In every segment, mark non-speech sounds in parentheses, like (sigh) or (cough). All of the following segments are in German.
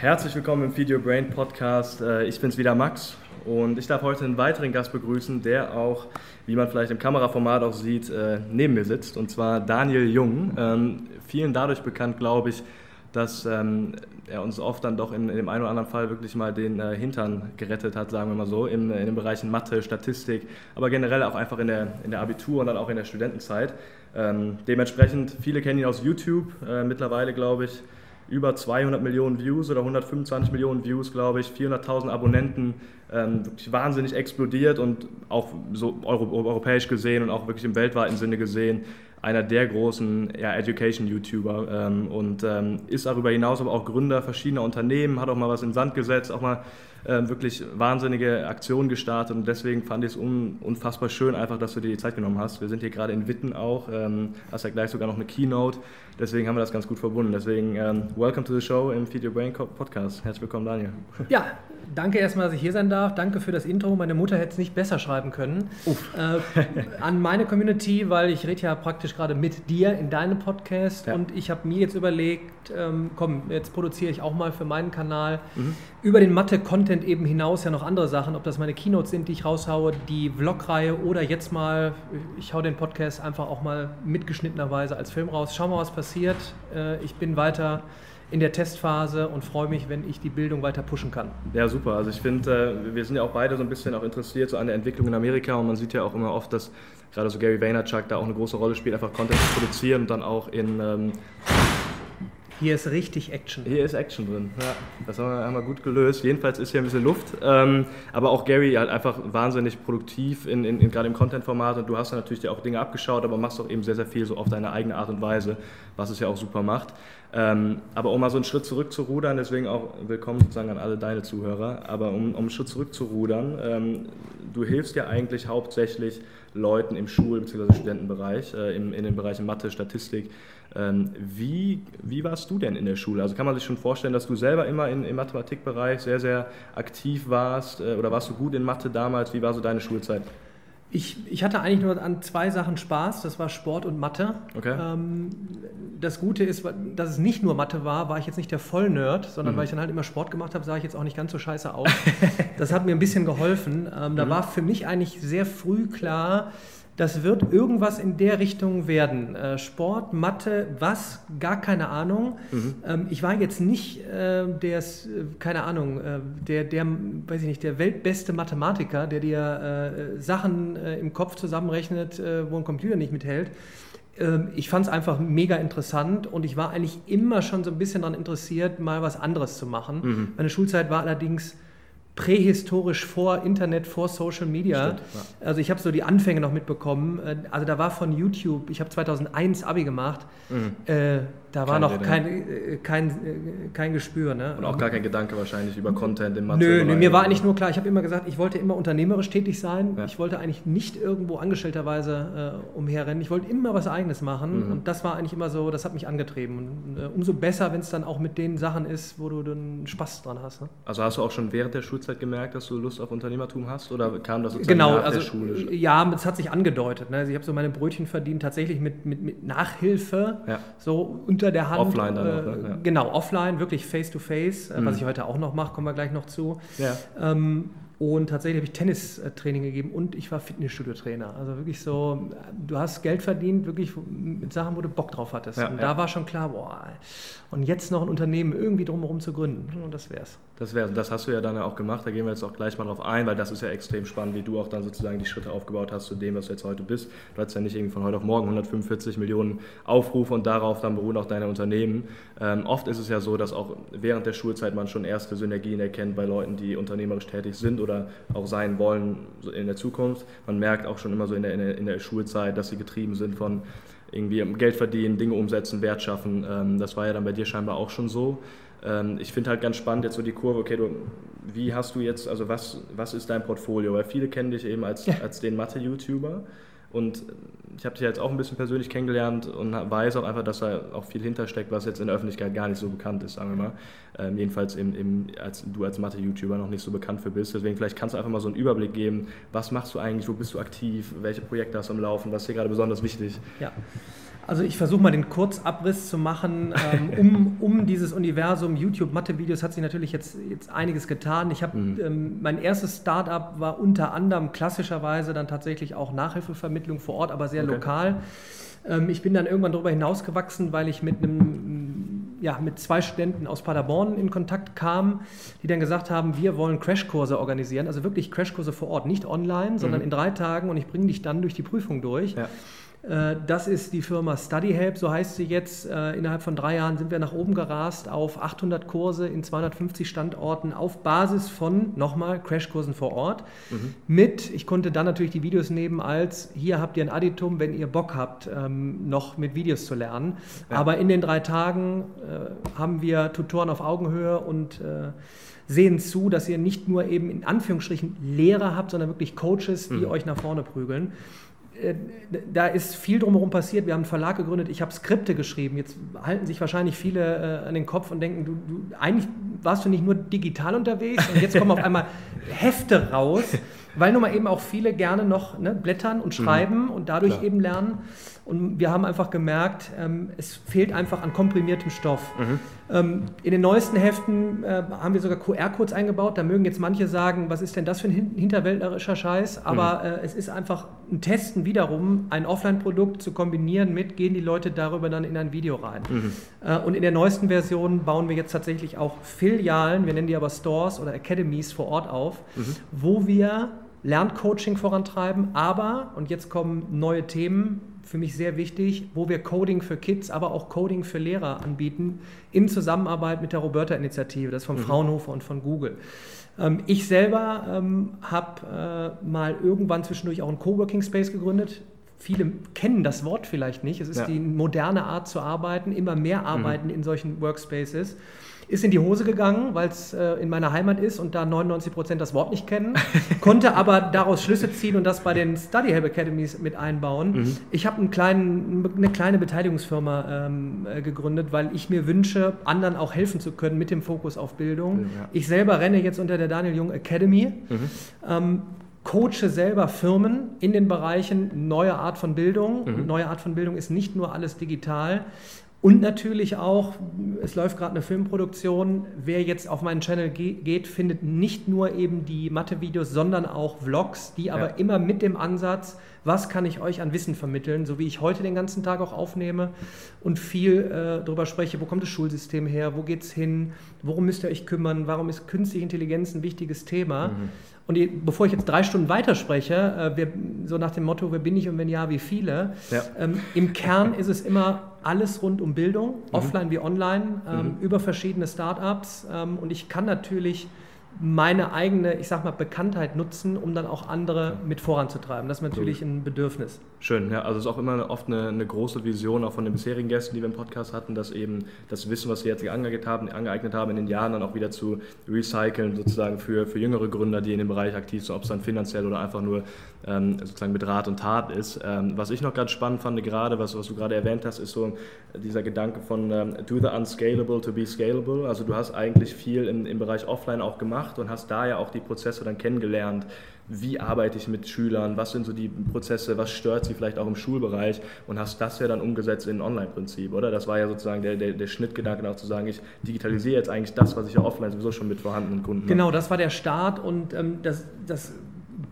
Herzlich willkommen im Your Brain Podcast. Äh, ich bin's wieder Max und ich darf heute einen weiteren Gast begrüßen, der auch, wie man vielleicht im Kameraformat auch sieht, äh, neben mir sitzt und zwar Daniel Jung. Ähm, vielen dadurch bekannt, glaube ich, dass ähm, er uns oft dann doch in, in, dem einen oder anderen Fall wirklich mal den äh, Hintern gerettet hat, sagen wir mal so, in, in den Bereichen Mathe, Statistik, aber generell auch einfach in der, in der Abitur und dann auch in der Studentenzeit. Ähm, dementsprechend, viele kennen ihn aus YouTube, mittlerweile glaube ich über 200 Millionen Views oder 125 Millionen Views, glaube ich, 400.000 Abonnenten, ähm, wirklich wahnsinnig explodiert und auch so euro europäisch gesehen und auch wirklich im weltweiten Sinne gesehen einer der großen ja, Education-YouTuber ähm, und ähm, ist darüber hinaus aber auch Gründer verschiedener Unternehmen, hat auch mal was in Sand gesetzt, auch mal ähm, wirklich wahnsinnige Aktionen gestartet und deswegen fand ich es un unfassbar schön, einfach, dass du dir die Zeit genommen hast. Wir sind hier gerade in Witten auch, ähm, hast ja gleich sogar noch eine Keynote, deswegen haben wir das ganz gut verbunden. Deswegen, ähm, welcome to the show im Feed Your Brain Podcast. Herzlich willkommen, Daniel. (laughs) Ja, danke erstmal, dass ich hier sein darf. Danke für das Intro. Meine Mutter hätte es nicht besser schreiben können. Äh, an meine Community, weil ich rede ja praktisch gerade mit dir in deinem Podcast ja. und ich habe mir jetzt überlegt, ähm, komm, jetzt produziere ich auch mal für meinen Kanal mhm. über den Mathe-Content eben hinaus ja noch andere Sachen, ob das meine Keynotes sind, die ich raushaue, die Vlog-Reihe oder jetzt mal, ich hau den Podcast einfach auch mal mitgeschnittenerweise als Film raus. Schau mal, was passiert. Äh, ich bin weiter in der Testphase und freue mich, wenn ich die Bildung weiter pushen kann. Ja, super. Also ich finde, äh, wir sind ja auch beide so ein bisschen auch interessiert so an der Entwicklung in Amerika und man sieht ja auch immer oft, dass gerade so Gary Vaynerchuk da auch eine große Rolle spielt, einfach Content zu produzieren und dann auch in ähm, hier ist richtig Action. Hier ist Action drin. Ja, das haben wir einmal gut gelöst. Jedenfalls ist hier ein bisschen Luft. Ähm, aber auch Gary halt einfach wahnsinnig produktiv, in, in, in gerade im Content-Format. Und du hast dann natürlich auch Dinge abgeschaut, aber machst auch eben sehr, sehr viel so auf deine eigene Art und Weise, was es ja auch super macht. Ähm, aber um mal so einen Schritt zurück zu rudern, deswegen auch willkommen sozusagen an alle deine Zuhörer, aber um, um einen Schritt zurück zu rudern, ähm, du hilfst ja eigentlich hauptsächlich Leuten im Schul- bzw. Studentenbereich, äh, im, in den Bereichen Mathe, Statistik. Ähm, wie, wie warst du denn in der Schule? Also kann man sich schon vorstellen, dass du selber immer in, im Mathematikbereich sehr, sehr aktiv warst äh, oder warst du gut in Mathe damals? Wie war so deine Schulzeit? Ich, ich hatte eigentlich nur an zwei Sachen Spaß, das war Sport und Mathe. Okay. Ähm, das Gute ist, dass es nicht nur Mathe war, war ich jetzt nicht der Vollnerd, sondern mhm. weil ich dann halt immer Sport gemacht habe, sah ich jetzt auch nicht ganz so scheiße aus. (laughs) das hat mir ein bisschen geholfen. Ähm, da mhm. war für mich eigentlich sehr früh klar, das wird irgendwas in der Richtung werden. Äh, Sport, Mathe, was, gar keine Ahnung. Mhm. Ähm, ich war jetzt nicht äh, der, äh, keine Ahnung, der, der, weiß ich nicht, der weltbeste Mathematiker, der dir Sachen im Kopf zusammenrechnet, wo ein Computer nicht mithält. Ähm, ich fand es einfach mega interessant und ich war eigentlich immer schon so ein bisschen daran interessiert, mal was anderes zu machen. Mhm. Meine Schulzeit war allerdings prähistorisch vor Internet, vor Social Media. Stimmt, ja. Also ich habe so die Anfänge noch mitbekommen. Äh, also da war von YouTube, ich habe 2001 Abi gemacht, mhm. äh, da war noch kein, äh, kein, äh, kein Gespür. Ne? Und auch gar kein Gedanke wahrscheinlich über Content im Mathe. Nö, nö mir war eigentlich nur klar, ich habe immer gesagt, ich wollte immer unternehmerisch tätig sein. Ja. Ich wollte eigentlich nicht irgendwo angestellterweise äh, umherrennen. Ich wollte immer was Eigenes machen. Mhm. Und das war eigentlich immer so, das hat mich angetrieben. Und äh, umso besser, wenn es dann auch mit den Sachen ist, wo du dann Spaß dran hast. Ne? Also hast du auch schon während der Schulzeit gemerkt, dass du Lust auf Unternehmertum hast? Oder kam das sozusagen genau, nach also, der Schule? Ja, es hat sich angedeutet. Ne? Also ich habe so meine Brötchen verdient, tatsächlich mit, mit, mit Nachhilfe. Ja. So unter der Hand. Offline dann äh, noch, ne? Genau, offline, wirklich face-to-face, -face, mhm. was ich heute auch noch mache, kommen wir gleich noch zu. Ja. Ähm, und tatsächlich habe ich Tennistraining gegeben und ich war Fitnessstudio-Trainer. Also wirklich so, du hast Geld verdient, wirklich mit Sachen, wo du Bock drauf hattest. Ja, und ja. da war schon klar, boah, und jetzt noch ein Unternehmen irgendwie drumherum zu gründen, und das wär's. Das wär's. Das hast du ja dann auch gemacht, da gehen wir jetzt auch gleich mal drauf ein, weil das ist ja extrem spannend, wie du auch dann sozusagen die Schritte aufgebaut hast zu dem, was du jetzt heute bist. Du hattest ja nicht irgendwie von heute auf morgen 145 Millionen Aufrufe und darauf dann beruhen auch deine Unternehmen. Ähm, oft ist es ja so, dass auch während der Schulzeit man schon erste Synergien erkennt bei Leuten, die unternehmerisch tätig sind oder auch sein wollen in der Zukunft. Man merkt auch schon immer so in der, in der, in der Schulzeit, dass sie getrieben sind von irgendwie Geld verdienen, Dinge umsetzen, Wert schaffen. Ähm, das war ja dann bei dir scheinbar auch schon so. Ähm, ich finde halt ganz spannend jetzt so die Kurve, okay, du, wie hast du jetzt, also was, was ist dein Portfolio? Weil viele kennen dich eben als, ja. als den Mathe-YouTuber. Und ich habe dich jetzt auch ein bisschen persönlich kennengelernt und weiß auch einfach, dass da auch viel hintersteckt, was jetzt in der Öffentlichkeit gar nicht so bekannt ist, sagen wir mal. Ähm, jedenfalls im, im, als du als Mathe-YouTuber noch nicht so bekannt für bist. Deswegen vielleicht kannst du einfach mal so einen Überblick geben, was machst du eigentlich, wo bist du aktiv, welche Projekte hast du am Laufen, was ist dir gerade besonders wichtig? Ja. Also ich versuche mal den Kurzabriss zu machen. Ähm, (laughs) um, um dieses Universum YouTube-Mathe-Videos hat sich natürlich jetzt, jetzt einiges getan. Ich habe mhm. ähm, mein erstes Startup war unter anderem klassischerweise dann tatsächlich auch Nachhilfevermittlung vor Ort, aber sehr okay. lokal. Ähm, ich bin dann irgendwann darüber hinausgewachsen, weil ich mit einem ja, mit zwei Studenten aus Paderborn in Kontakt kam, die dann gesagt haben, wir wollen Crashkurse organisieren, also wirklich Crashkurse vor Ort, nicht online, sondern mhm. in drei Tagen und ich bringe dich dann durch die Prüfung durch. Ja. Äh, das ist die Firma StudyHelp, so heißt sie jetzt. Äh, innerhalb von drei Jahren sind wir nach oben gerast auf 800 Kurse in 250 Standorten auf Basis von, nochmal, Crashkursen vor Ort. Mhm. Mit, ich konnte dann natürlich die Videos nehmen als, hier habt ihr ein Additum, wenn ihr Bock habt, ähm, noch mit Videos zu lernen. Ja. Aber in den drei Tagen äh, haben wir Tutoren auf Augenhöhe und sehen zu, dass ihr nicht nur eben in Anführungsstrichen Lehrer habt, sondern wirklich Coaches, die mhm. euch nach vorne prügeln. Äh, da ist viel drumherum passiert. Wir haben einen Verlag gegründet, ich habe Skripte geschrieben. Jetzt halten sich wahrscheinlich viele äh, an den Kopf und denken, du, du, eigentlich warst du nicht nur digital unterwegs und jetzt kommen auf (laughs) einmal Hefte raus, weil nun mal eben auch viele gerne noch ne, blättern und mhm. schreiben mhm. und dadurch Klar. eben lernen. Und wir haben einfach gemerkt, ähm, es fehlt einfach an komprimiertem Stoff. Mhm. Ähm, in den neuesten Heften äh, haben wir sogar QR-Codes eingebaut. Da mögen jetzt manche sagen, was ist denn das für ein hinterwäldlerischer Scheiß? Aber mhm. äh, es ist einfach ein Testen wiederum, ein Offline-Produkt zu kombinieren mit, gehen die Leute darüber dann in ein Video rein. Mhm. Äh, und in der neuesten Version bauen wir jetzt tatsächlich auch Filialen, wir nennen die aber Stores oder Academies vor Ort auf, mhm. wo wir Lerncoaching vorantreiben, aber, und jetzt kommen neue Themen, für mich sehr wichtig, wo wir Coding für Kids, aber auch Coding für Lehrer anbieten, in Zusammenarbeit mit der Roberta-Initiative, das ist von mhm. Fraunhofer und von Google. Ähm, ich selber ähm, habe äh, mal irgendwann zwischendurch auch einen Coworking Space gegründet. Viele kennen das Wort vielleicht nicht. Es ist ja. die moderne Art zu arbeiten, immer mehr mhm. arbeiten mhm. in solchen Workspaces. Ist in die Hose gegangen, weil es äh, in meiner Heimat ist und da 99 Prozent das Wort nicht kennen. (laughs) Konnte aber daraus Schlüsse ziehen und das bei den Study Help Academies mit einbauen. Mhm. Ich habe eine kleine Beteiligungsfirma ähm, äh, gegründet, weil ich mir wünsche, anderen auch helfen zu können mit dem Fokus auf Bildung. Ja. Ich selber renne jetzt unter der Daniel Jung Academy. Mhm. Ähm, coache selber Firmen in den Bereichen neue Art von Bildung. Mhm. Neue Art von Bildung ist nicht nur alles digital. Und natürlich auch, es läuft gerade eine Filmproduktion. Wer jetzt auf meinen Channel geht, findet nicht nur eben die Mathe-Videos, sondern auch Vlogs, die aber ja. immer mit dem Ansatz, was kann ich euch an Wissen vermitteln, so wie ich heute den ganzen Tag auch aufnehme und viel äh, darüber spreche, wo kommt das Schulsystem her, wo geht es hin, worum müsst ihr euch kümmern, warum ist künstliche Intelligenz ein wichtiges Thema. Mhm. Und bevor ich jetzt drei Stunden weiterspreche, äh, wir, so nach dem Motto, wer bin ich und wenn ja, wie viele, ja. ähm, im Kern ist es immer alles rund um Bildung, mhm. offline wie online, ähm, mhm. über verschiedene Startups. Ähm, und ich kann natürlich meine eigene, ich sag mal, Bekanntheit nutzen, um dann auch andere mit voranzutreiben. Das ist natürlich ein Bedürfnis. Schön, ja. Also es ist auch immer oft eine, eine, große Vision, auch von den bisherigen Gästen, die wir im Podcast hatten, dass eben das Wissen, was sie jetzt angeeignet haben, angeeignet haben in den Jahren, dann auch wieder zu recyceln, sozusagen für, für jüngere Gründer, die in dem Bereich aktiv sind, ob es dann finanziell oder einfach nur ähm, sozusagen mit Rat und Tat ist. Ähm, was ich noch ganz spannend fand, gerade, was, was du gerade erwähnt hast, ist so dieser Gedanke von ähm, do the unscalable to be scalable. Also du hast eigentlich viel im, im Bereich Offline auch gemacht und hast da ja auch die Prozesse dann kennengelernt wie arbeite ich mit Schülern, was sind so die Prozesse, was stört sie vielleicht auch im Schulbereich und hast das ja dann umgesetzt in ein Online-Prinzip, oder? Das war ja sozusagen der, der, der Schnittgedanke auch zu sagen, ich digitalisiere jetzt eigentlich das, was ich ja offline sowieso schon mit vorhandenen Kunden habe. Genau, das war der Start und ähm, das, das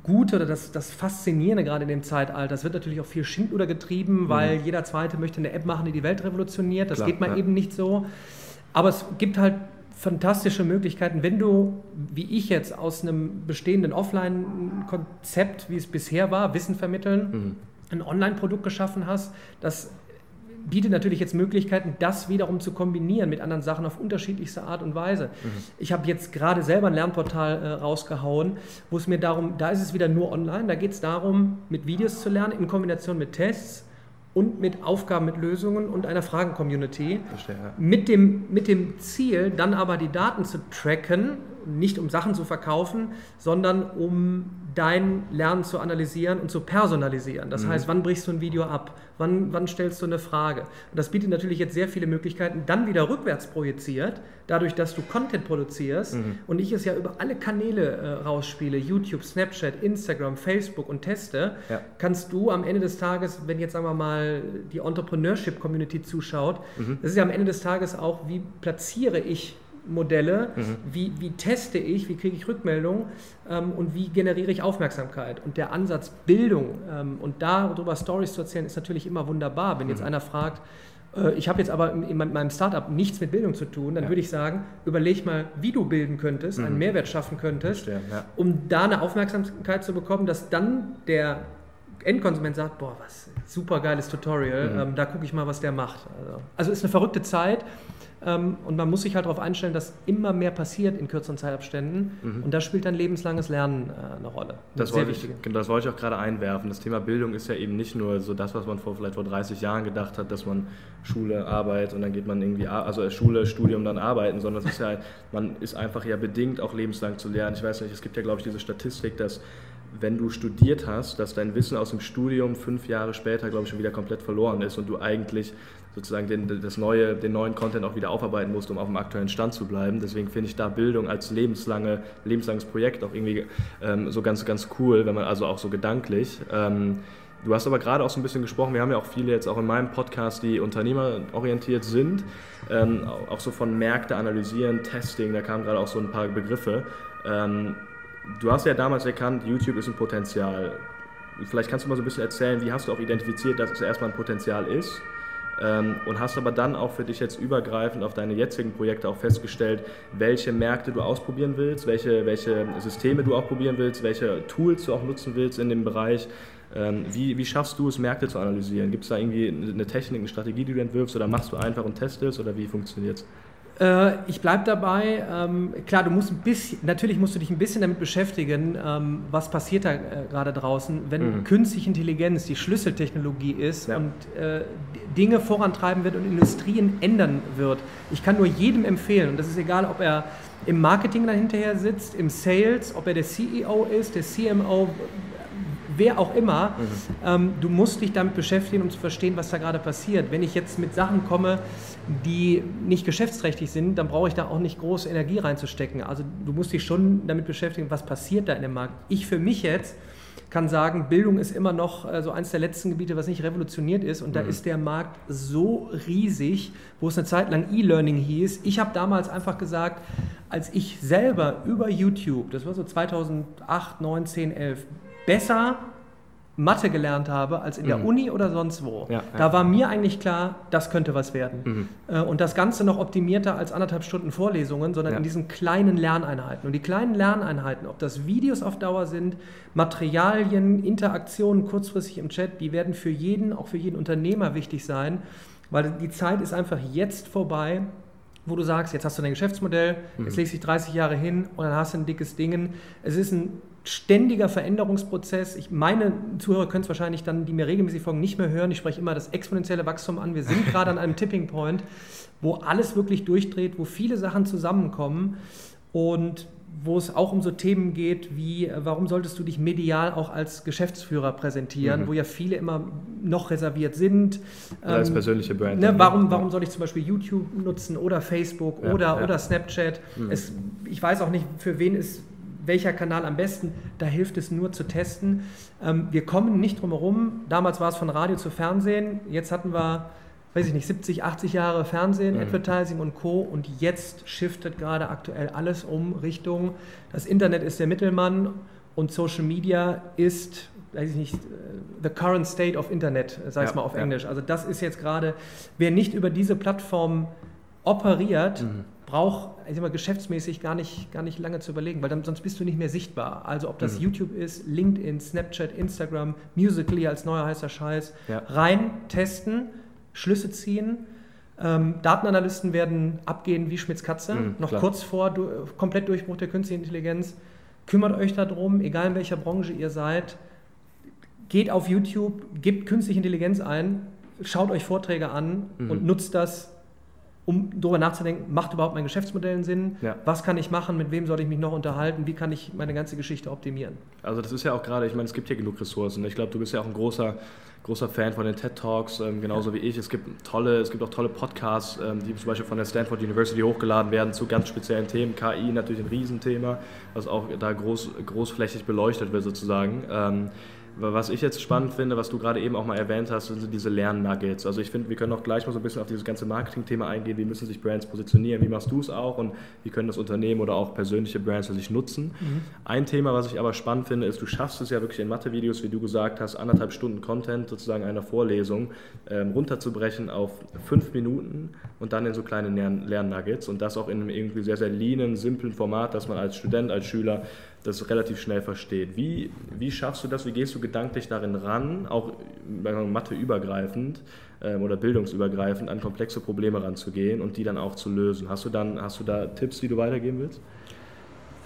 Gute oder das, das Faszinierende gerade in dem Zeitalter, das wird natürlich auch viel Schindluder getrieben, mhm. weil jeder Zweite möchte eine App machen, die die Welt revolutioniert. Das Klar, geht mal ja. eben nicht so. Aber es gibt halt fantastische Möglichkeiten, wenn du, wie ich jetzt, aus einem bestehenden Offline-Konzept, wie es bisher war, Wissen vermitteln, mhm. ein Online-Produkt geschaffen hast, das bietet natürlich jetzt Möglichkeiten, das wiederum zu kombinieren mit anderen Sachen auf unterschiedlichste Art und Weise. Mhm. Ich habe jetzt gerade selber ein Lernportal äh, rausgehauen, wo es mir darum, da ist es wieder nur online, da geht es darum, mit Videos zu lernen in Kombination mit Tests und mit Aufgaben, mit Lösungen und einer Fragen-Community. Mit, dem, mit dem Ziel, dann aber die Daten zu tracken, nicht um Sachen zu verkaufen, sondern um dein Lernen zu analysieren und zu personalisieren. Das mhm. heißt, wann brichst du ein Video ab? Wann, wann stellst du eine Frage? Und das bietet natürlich jetzt sehr viele Möglichkeiten, dann wieder rückwärts projiziert, dadurch, dass du Content produzierst mhm. und ich es ja über alle Kanäle äh, rausspiele, YouTube, Snapchat, Instagram, Facebook und teste, ja. kannst du am Ende des Tages, wenn jetzt sagen wir mal die Entrepreneurship-Community zuschaut, mhm. das ist ja am Ende des Tages auch, wie platziere ich Modelle, mhm. wie, wie teste ich, wie kriege ich Rückmeldungen ähm, und wie generiere ich Aufmerksamkeit. Und der Ansatz Bildung ähm, und darüber Stories zu erzählen, ist natürlich immer wunderbar. Wenn jetzt mhm. einer fragt, äh, ich habe jetzt aber in, in, meinem Startup nichts mit Bildung zu tun, dann ja. würde ich sagen, überleg mal, wie du bilden könntest, mhm. einen Mehrwert schaffen könntest, ja. um da eine Aufmerksamkeit zu bekommen, dass dann der Endkonsument sagt, boah, was super geiles Tutorial, mhm. ähm, da gucke ich mal, was der macht. Also, also ist eine verrückte Zeit und man muss sich halt darauf einstellen, dass immer mehr passiert in kürzeren Zeitabständen. Mhm. Und da spielt dann lebenslanges Lernen äh, eine Rolle. Das wollte, ich, genau, das wollte ich auch gerade einwerfen. Das Thema Bildung ist ja eben nicht nur so das, was man vor, vielleicht vor 30 Jahren gedacht hat, dass man Schule, Arbeit und dann geht man irgendwie, also Schule, Studium, dann arbeiten, sondern es ist ja, man ist einfach ja bedingt, auch lebenslang zu lernen. Ich weiß nicht, es gibt ja, glaube ich, diese Statistik, dass wenn du studiert hast, dass dein Wissen aus dem Studium fünf Jahre später, glaube ich, schon wieder komplett verloren ist und du eigentlich sozusagen den, das neue, den neuen Content auch wieder aufarbeiten musst, um auf dem aktuellen Stand zu bleiben. Deswegen finde ich da Bildung als lebenslange, lebenslanges Projekt auch irgendwie ähm, so ganz, ganz cool, wenn man also auch so gedanklich. Ähm, du hast aber gerade auch so ein bisschen gesprochen, wir haben ja auch viele jetzt auch in meinem Podcast, die unternehmerorientiert sind, ähm, auch so von Märkte analysieren, Testing, da kamen gerade auch so ein paar Begriffe. Ähm, du hast ja damals erkannt, YouTube ist ein Potenzial. Vielleicht kannst du mal so ein bisschen erzählen, wie hast du auch identifiziert, dass es erstmal ein Potenzial ist? Ähm, und hast aber dann auch für dich jetzt übergreifend auf deine jetzigen Projekte auch festgestellt, welche Märkte du ausprobieren willst, welche, welche Systeme du auch probieren willst, welche Tools du auch nutzen willst in dem Bereich. Ähm, wie, wie schaffst du es, Märkte zu analysieren? Gibt es da irgendwie eine Technik, eine Strategie, die du entwirfst oder machst du einfach und testest oder wie funktioniert es? Äh, ich bleibe dabei. Ähm, klar, du musst ein bisschen, natürlich musst du dich ein bisschen damit beschäftigen, ähm, was passiert da äh, gerade draußen, wenn mhm. künstliche Intelligenz die Schlüsseltechnologie ist ja. und äh, Dinge vorantreiben wird und Industrien ändern wird. Ich kann nur jedem empfehlen, und das ist egal, ob er im Marketing dahinterher sitzt, im Sales, ob er der CEO ist, der CMO, wer auch immer, mhm. ähm, du musst dich damit beschäftigen, um zu verstehen, was da gerade passiert. Wenn ich jetzt mit Sachen komme, die nicht geschäftsträchtig sind, dann brauche ich da auch nicht große Energie reinzustecken. Also du musst dich schon damit beschäftigen, was passiert da in dem Markt. Ich für mich jetzt kann sagen, Bildung ist immer noch äh, so eines der letzten Gebiete, was nicht revolutioniert ist. Und da mhm. ist der Markt so riesig, wo es eine Zeit lang E-Learning hieß. Ich habe damals einfach gesagt, als ich selber über YouTube, das war so 2008, 9, 10, 11, besser Mathe gelernt habe als in mhm. der Uni oder sonst wo. Ja, da ja. war mir eigentlich klar, das könnte was werden. Mhm. Äh, und das Ganze noch optimierter als anderthalb Stunden Vorlesungen, sondern ja. in diesen kleinen Lerneinheiten. Und die kleinen Lerneinheiten, ob das Videos auf Dauer sind, Materialien, Interaktionen kurzfristig im Chat, die werden für jeden, auch für jeden Unternehmer wichtig sein, weil die Zeit ist einfach jetzt vorbei, wo du sagst, jetzt hast du dein Geschäftsmodell, mhm. jetzt legst du dich 30 Jahre hin und dann hast du ein dickes Ding. Es ist ein ständiger Veränderungsprozess. Ich, meine Zuhörer können es wahrscheinlich dann, die mir regelmäßig folgen, nicht mehr hören. Ich spreche immer das exponentielle Wachstum an. Wir sind (laughs) gerade an einem Tipping Point, wo alles wirklich durchdreht, wo viele Sachen zusammenkommen und wo es auch um so Themen geht wie, äh, warum solltest du dich medial auch als Geschäftsführer präsentieren, mhm. wo ja viele immer noch reserviert sind. Oder als ähm, persönliche Brand. Ne, warum, warum soll ich zum Beispiel YouTube nutzen oder Facebook ja, oder, ja. oder Snapchat? Mhm. Es, ich weiß auch nicht, für wen es welcher Kanal am besten, da hilft es nur zu testen. Ähm, wir kommen nicht drum herum. Damals war es von Radio zu Fernsehen, jetzt hatten wir, weiß ich nicht, 70, 80 Jahre Fernsehen, mhm. Advertising und Co. Und jetzt shiftet gerade aktuell alles um Richtung, das Internet ist der Mittelmann und Social Media ist weiß ich nicht, äh, the current state of Internet, sag ich ja, mal auf Englisch. Also das ist jetzt gerade, wer nicht über diese Plattform operiert, mhm braucht ich mal, geschäftsmäßig gar nicht, gar nicht lange zu überlegen, weil dann, sonst bist du nicht mehr sichtbar. Also ob das mhm. YouTube ist, LinkedIn, Snapchat, Instagram, Musically als neuer heißer Scheiß, ja. rein testen, Schlüsse ziehen. Ähm, Datenanalysten werden abgehen wie Schmitz Katze, mhm, noch klar. kurz vor du, komplett Durchbruch der künstlichen Intelligenz. Kümmert euch darum, egal in welcher Branche ihr seid, geht auf YouTube, gebt künstliche Intelligenz ein, schaut euch Vorträge an mhm. und nutzt das um darüber nachzudenken, macht überhaupt mein Geschäftsmodell einen Sinn? Ja. Was kann ich machen? Mit wem soll ich mich noch unterhalten? Wie kann ich meine ganze Geschichte optimieren? Also das ist ja auch gerade, ich meine, es gibt hier genug Ressourcen. Ich glaube, du bist ja auch ein großer, großer Fan von den TED Talks, ähm, genauso ja. wie ich. Es gibt tolle, es gibt auch tolle Podcasts, ähm, die zum Beispiel von der Stanford University hochgeladen werden zu ganz speziellen Themen. KI natürlich ein Riesenthema, was auch da groß, großflächig beleuchtet wird sozusagen. Ähm, was ich jetzt spannend finde, was du gerade eben auch mal erwähnt hast, sind diese Lernnuggets. Also ich finde, wir können auch gleich mal so ein bisschen auf dieses ganze Marketing-Thema eingehen. Wie müssen sich Brands positionieren? Wie machst du es auch? Und wie können das Unternehmen oder auch persönliche Brands für sich nutzen? Mhm. Ein Thema, was ich aber spannend finde, ist, du schaffst es ja wirklich in Mathe-Videos, wie du gesagt hast, anderthalb Stunden Content sozusagen einer Vorlesung ähm, runterzubrechen auf fünf Minuten und dann in so kleine Lernnuggets und das auch in einem irgendwie sehr, sehr leanen, simplen Format, dass man als Student, als Schüler das relativ schnell versteht. Wie, wie schaffst du das? Wie gehst du gedanklich darin ran, auch Mathe übergreifend ähm, oder bildungsübergreifend an komplexe Probleme ranzugehen und die dann auch zu lösen? Hast du, dann, hast du da Tipps, die du weitergeben willst?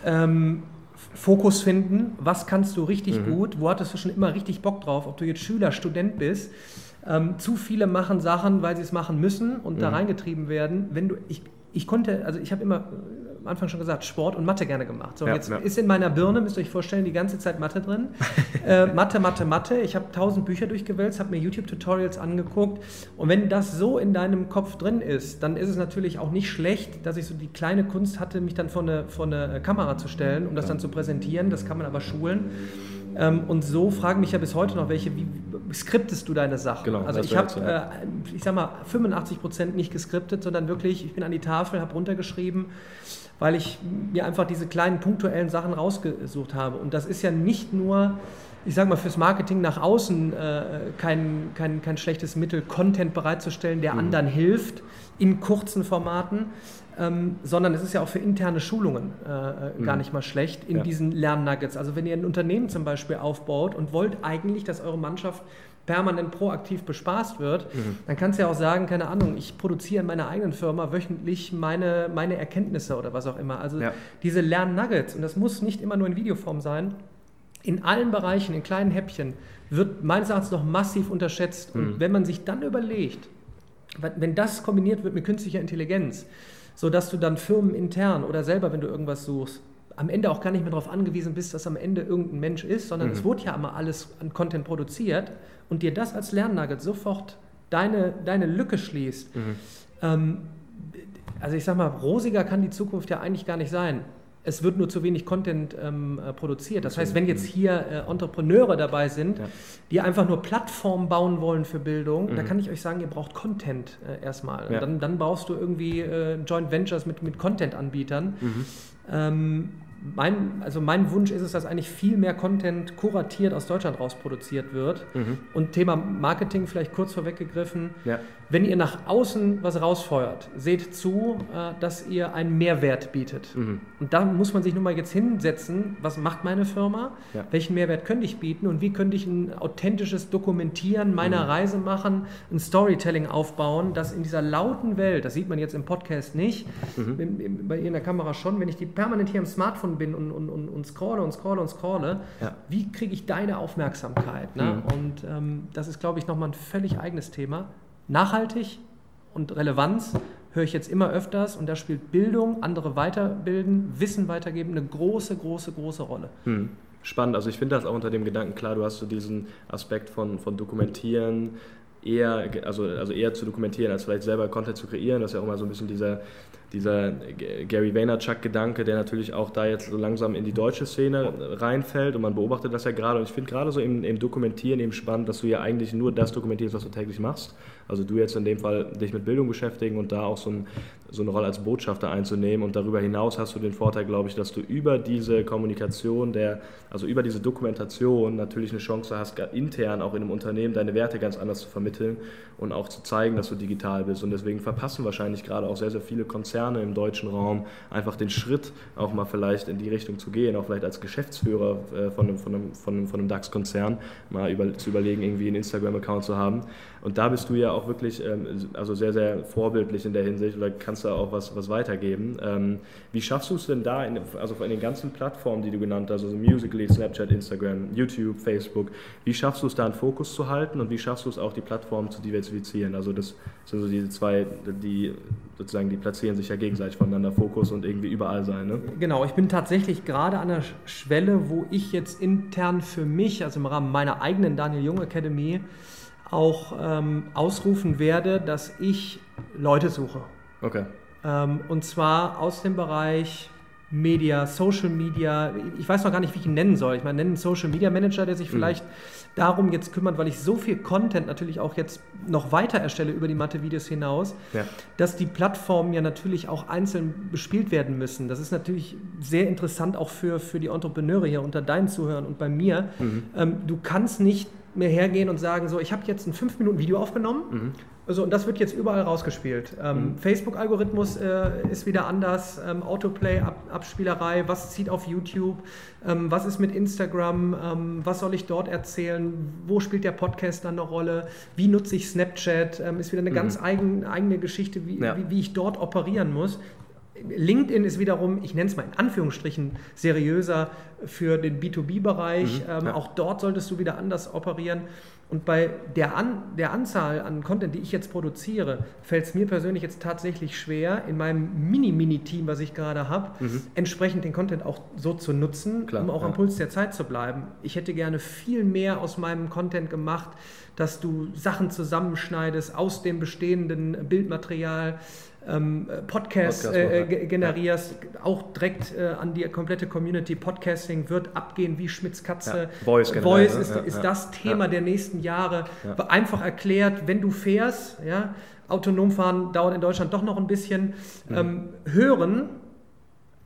Ähm, Fokus finden, was kannst du richtig mhm. gut, wo hattest du schon immer richtig Bock drauf, ob du jetzt Schüler, Student bist. Ähm, zu viele machen Sachen, weil sie es machen müssen und mhm. da reingetrieben werden. Wenn du, ich, ich konnte, also ich habe immer am Anfang schon gesagt, Sport und Mathe gerne gemacht. So, ja, jetzt ja. ist in meiner Birne, müsst ihr euch vorstellen, die ganze Zeit Mathe drin. (laughs) äh, Mathe, Mathe, Mathe. Ich habe tausend Bücher durchgewälzt, habe mir YouTube-Tutorials angeguckt. Und wenn das so in deinem Kopf drin ist, dann ist es natürlich auch nicht schlecht, dass ich so die kleine Kunst hatte, mich dann vor eine, vor eine Kamera zu stellen, um das dann zu präsentieren. Das kann man aber schulen. Ähm, und so fragen mich ja bis heute noch welche, wie, skriptest du deine Sachen? Genau, also ich habe, äh, ich sag mal, 85 Prozent nicht geskriptet, sondern wirklich, ich bin an die Tafel, habe runtergeschrieben weil ich mir einfach diese kleinen punktuellen Sachen rausgesucht habe. Und das ist ja nicht nur, ich sage mal, fürs Marketing nach außen äh, kein, kein, kein schlechtes Mittel, Content bereitzustellen, der mhm. anderen hilft in kurzen Formaten, ähm, sondern es ist ja auch für interne Schulungen äh, mhm. gar nicht mal schlecht in ja. diesen Lernnuggets. Also wenn ihr ein Unternehmen zum Beispiel aufbaut und wollt eigentlich, dass eure Mannschaft permanent proaktiv bespaßt wird, mhm. dann kannst du ja auch sagen, keine Ahnung, ich produziere in meiner eigenen Firma wöchentlich meine, meine Erkenntnisse oder was auch immer. Also ja. diese Lernnuggets, und das muss nicht immer nur in Videoform sein, in allen Bereichen, in kleinen Häppchen, wird meines Erachtens noch massiv unterschätzt. Mhm. Und wenn man sich dann überlegt, wenn das kombiniert wird mit künstlicher Intelligenz, sodass du dann Firmen intern oder selber, wenn du irgendwas suchst, am Ende auch gar nicht mehr darauf angewiesen bist, dass am Ende irgendein Mensch ist, sondern mhm. es wurde ja immer alles an Content produziert und dir das als Lernnugget sofort deine, deine Lücke schließt, mhm. ähm, also ich sag mal, rosiger kann die Zukunft ja eigentlich gar nicht sein. Es wird nur zu wenig Content ähm, äh, produziert. Das heißt, wenn jetzt mhm. hier äh, Entrepreneure dabei sind, ja. die einfach nur Plattformen bauen wollen für Bildung, mhm. da kann ich euch sagen, ihr braucht Content äh, erstmal. Ja. Dann, dann brauchst du irgendwie äh, Joint Ventures mit, mit Content-Anbietern. Mhm. Ähm, mein, also mein Wunsch ist es, dass eigentlich viel mehr Content kuratiert aus Deutschland raus produziert wird. Mhm. Und Thema Marketing vielleicht kurz vorweggegriffen. Ja. Wenn ihr nach außen was rausfeuert, seht zu, äh, dass ihr einen Mehrwert bietet. Mhm. Und da muss man sich nun mal jetzt hinsetzen, was macht meine Firma, ja. welchen Mehrwert könnte ich bieten und wie könnte ich ein authentisches Dokumentieren meiner mhm. Reise machen, ein Storytelling aufbauen, das in dieser lauten Welt, das sieht man jetzt im Podcast nicht, mhm. bei ihr in der Kamera schon, wenn ich die permanent hier am Smartphone bin und, und, und, und scrolle und scrolle und scrolle, ja. wie kriege ich deine Aufmerksamkeit? Ne? Mhm. Und ähm, das ist, glaube ich, nochmal ein völlig eigenes Thema nachhaltig und Relevanz höre ich jetzt immer öfters und da spielt Bildung, andere weiterbilden, Wissen weitergeben eine große, große, große Rolle. Hm. Spannend, also ich finde das auch unter dem Gedanken klar, du hast so diesen Aspekt von, von Dokumentieren, eher, also, also eher zu dokumentieren, als vielleicht selber Content zu kreieren. Das ist ja auch mal so ein bisschen dieser, dieser Gary Vaynerchuk-Gedanke, der natürlich auch da jetzt so langsam in die deutsche Szene reinfällt und man beobachtet das ja gerade. Und ich finde gerade so im, im Dokumentieren eben spannend, dass du ja eigentlich nur das dokumentierst, was du täglich machst. Also du jetzt in dem Fall dich mit Bildung beschäftigen und da auch so, ein, so eine Rolle als Botschafter einzunehmen. Und darüber hinaus hast du den Vorteil, glaube ich, dass du über diese Kommunikation, der, also über diese Dokumentation natürlich eine Chance hast, intern auch in einem Unternehmen deine Werte ganz anders zu vermitteln und auch zu zeigen, dass du digital bist. Und deswegen verpassen wahrscheinlich gerade auch sehr, sehr viele Konzerne im deutschen Raum einfach den Schritt, auch mal vielleicht in die Richtung zu gehen, auch vielleicht als Geschäftsführer äh, von einem, von einem, von einem, von einem DAX-Konzern mal über, zu überlegen, irgendwie einen Instagram-Account zu haben. Und da bist du ja auch wirklich ähm, also sehr, sehr vorbildlich in der Hinsicht oder kannst kannst da auch was, was weitergeben. Ähm, wie schaffst du es denn da, in, also in den ganzen Plattformen, die du genannt hast, also Musical.ly, Snapchat, Instagram, YouTube, Facebook, wie schaffst du es da einen Fokus zu halten und wie schaffst du es auch, die Plattformen zu diversifizieren? Also das sind so diese zwei, die sozusagen, die platzieren sich ja gegenseitig voneinander, Fokus und irgendwie überall sein. Ne? Genau, ich bin tatsächlich gerade an der Schwelle, wo ich jetzt intern für mich, also im Rahmen meiner eigenen Daniel Jung Academy, auch ähm, ausrufen werde, dass ich Leute suche. Okay. Ähm, und zwar aus dem Bereich Media, Social Media. Ich weiß noch gar nicht, wie ich ihn nennen soll. Ich meine, nennen Social Media Manager, der sich mhm. vielleicht darum jetzt kümmert, weil ich so viel Content natürlich auch jetzt noch weiter erstelle über die Mathe-Videos hinaus, ja. dass die Plattformen ja natürlich auch einzeln bespielt werden müssen. Das ist natürlich sehr interessant auch für, für die Entrepreneure hier unter deinen Zuhörern und bei mir. Mhm. Ähm, du kannst nicht mehr hergehen und sagen, so, ich habe jetzt ein 5-Minuten-Video aufgenommen mhm. Also, und das wird jetzt überall rausgespielt. Ähm, mhm. Facebook-Algorithmus äh, ist wieder anders, ähm, Autoplay-Abspielerei, was zieht auf YouTube, ähm, was ist mit Instagram, ähm, was soll ich dort erzählen, wo spielt der Podcast dann eine Rolle, wie nutze ich Snapchat, ähm, ist wieder eine mhm. ganz eigen, eigene Geschichte, wie, ja. wie, wie ich dort operieren muss. LinkedIn ist wiederum, ich nenne es mal in Anführungsstrichen, seriöser für den B2B-Bereich. Mhm, ähm, ja. Auch dort solltest du wieder anders operieren. Und bei der, an, der Anzahl an Content, die ich jetzt produziere, fällt es mir persönlich jetzt tatsächlich schwer, in meinem Mini-Mini-Team, was ich gerade habe, mhm. entsprechend den Content auch so zu nutzen, Klar, um auch ja. am Puls der Zeit zu bleiben. Ich hätte gerne viel mehr aus meinem Content gemacht, dass du Sachen zusammenschneidest aus dem bestehenden Bildmaterial ähm, Podcasts Podcast äh, generierst, ja. auch direkt äh, an die komplette Community. Podcasting wird abgehen wie Schmitz Katze. Ja. Voice, Voice ist, ja, ist das Thema der nächsten Jahre. Einfach erklärt, wenn du fährst, ja, autonom fahren dauert in Deutschland doch noch ein bisschen. Mhm. Ähm, hören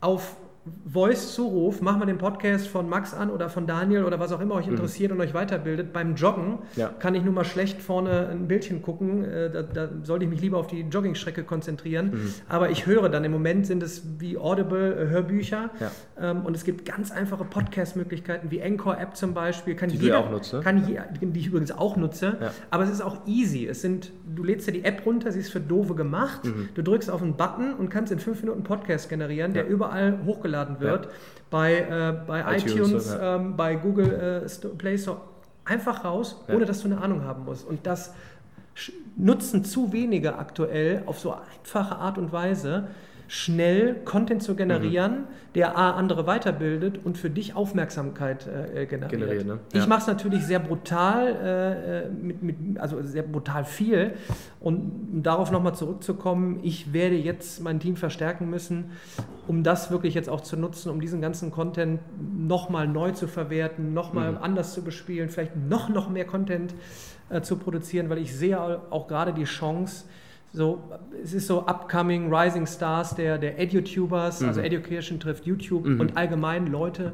auf Voice-Zuruf, mach mal den Podcast von Max an oder von Daniel oder was auch immer euch mhm. interessiert mhm. und euch weiterbildet. Beim Joggen ja. kann ich nur mal schlecht vorne ein Bildchen gucken. Äh, da, da, sollte ich mich lieber auf die Joggingstrecke konzentrieren. Mhm. Aber ich höre dann, im Moment sind es wie Audible-Hörbücher. Äh, ja. Ähm, und es gibt ganz einfache Podcast-Möglichkeiten wie Encore-App zum Beispiel. Kann die jeder, auch nutze. Kann je, die ich übrigens auch nutze. Ja. Aber es ist auch easy. Es sind, du lädst dir die App runter, sie ist für Doofe gemacht. Mhm. Du drückst auf einen Button und kannst in fünf Minuten Podcast generieren, der überall hochgeladen hochgeladen wird, ja. bei, äh, bei iTunes, iTunes ähm, bei Google äh, Play Store. Einfach raus, ja. ohne dass du eine Ahnung haben musst. Und das nutzen zu wenige aktuell auf so einfache Art und Weise schnell Content zu generieren, mhm. der A, andere weiterbildet und für dich Aufmerksamkeit äh, äh generiert. generiert ne? ja. Ich mache es natürlich sehr brutal, äh, äh, mit, mit, also sehr brutal viel. Und um darauf nochmal zurückzukommen, ich werde jetzt mein Team verstärken müssen, um das wirklich jetzt auch zu nutzen, um diesen ganzen Content nochmal neu zu verwerten, nochmal mhm. anders zu bespielen, vielleicht noch, noch mehr Content äh, zu produzieren, weil ich sehe auch gerade die Chance, so, es ist so upcoming Rising Stars der, der EduTubers, also mhm. also Education trifft YouTube mhm. und allgemein Leute,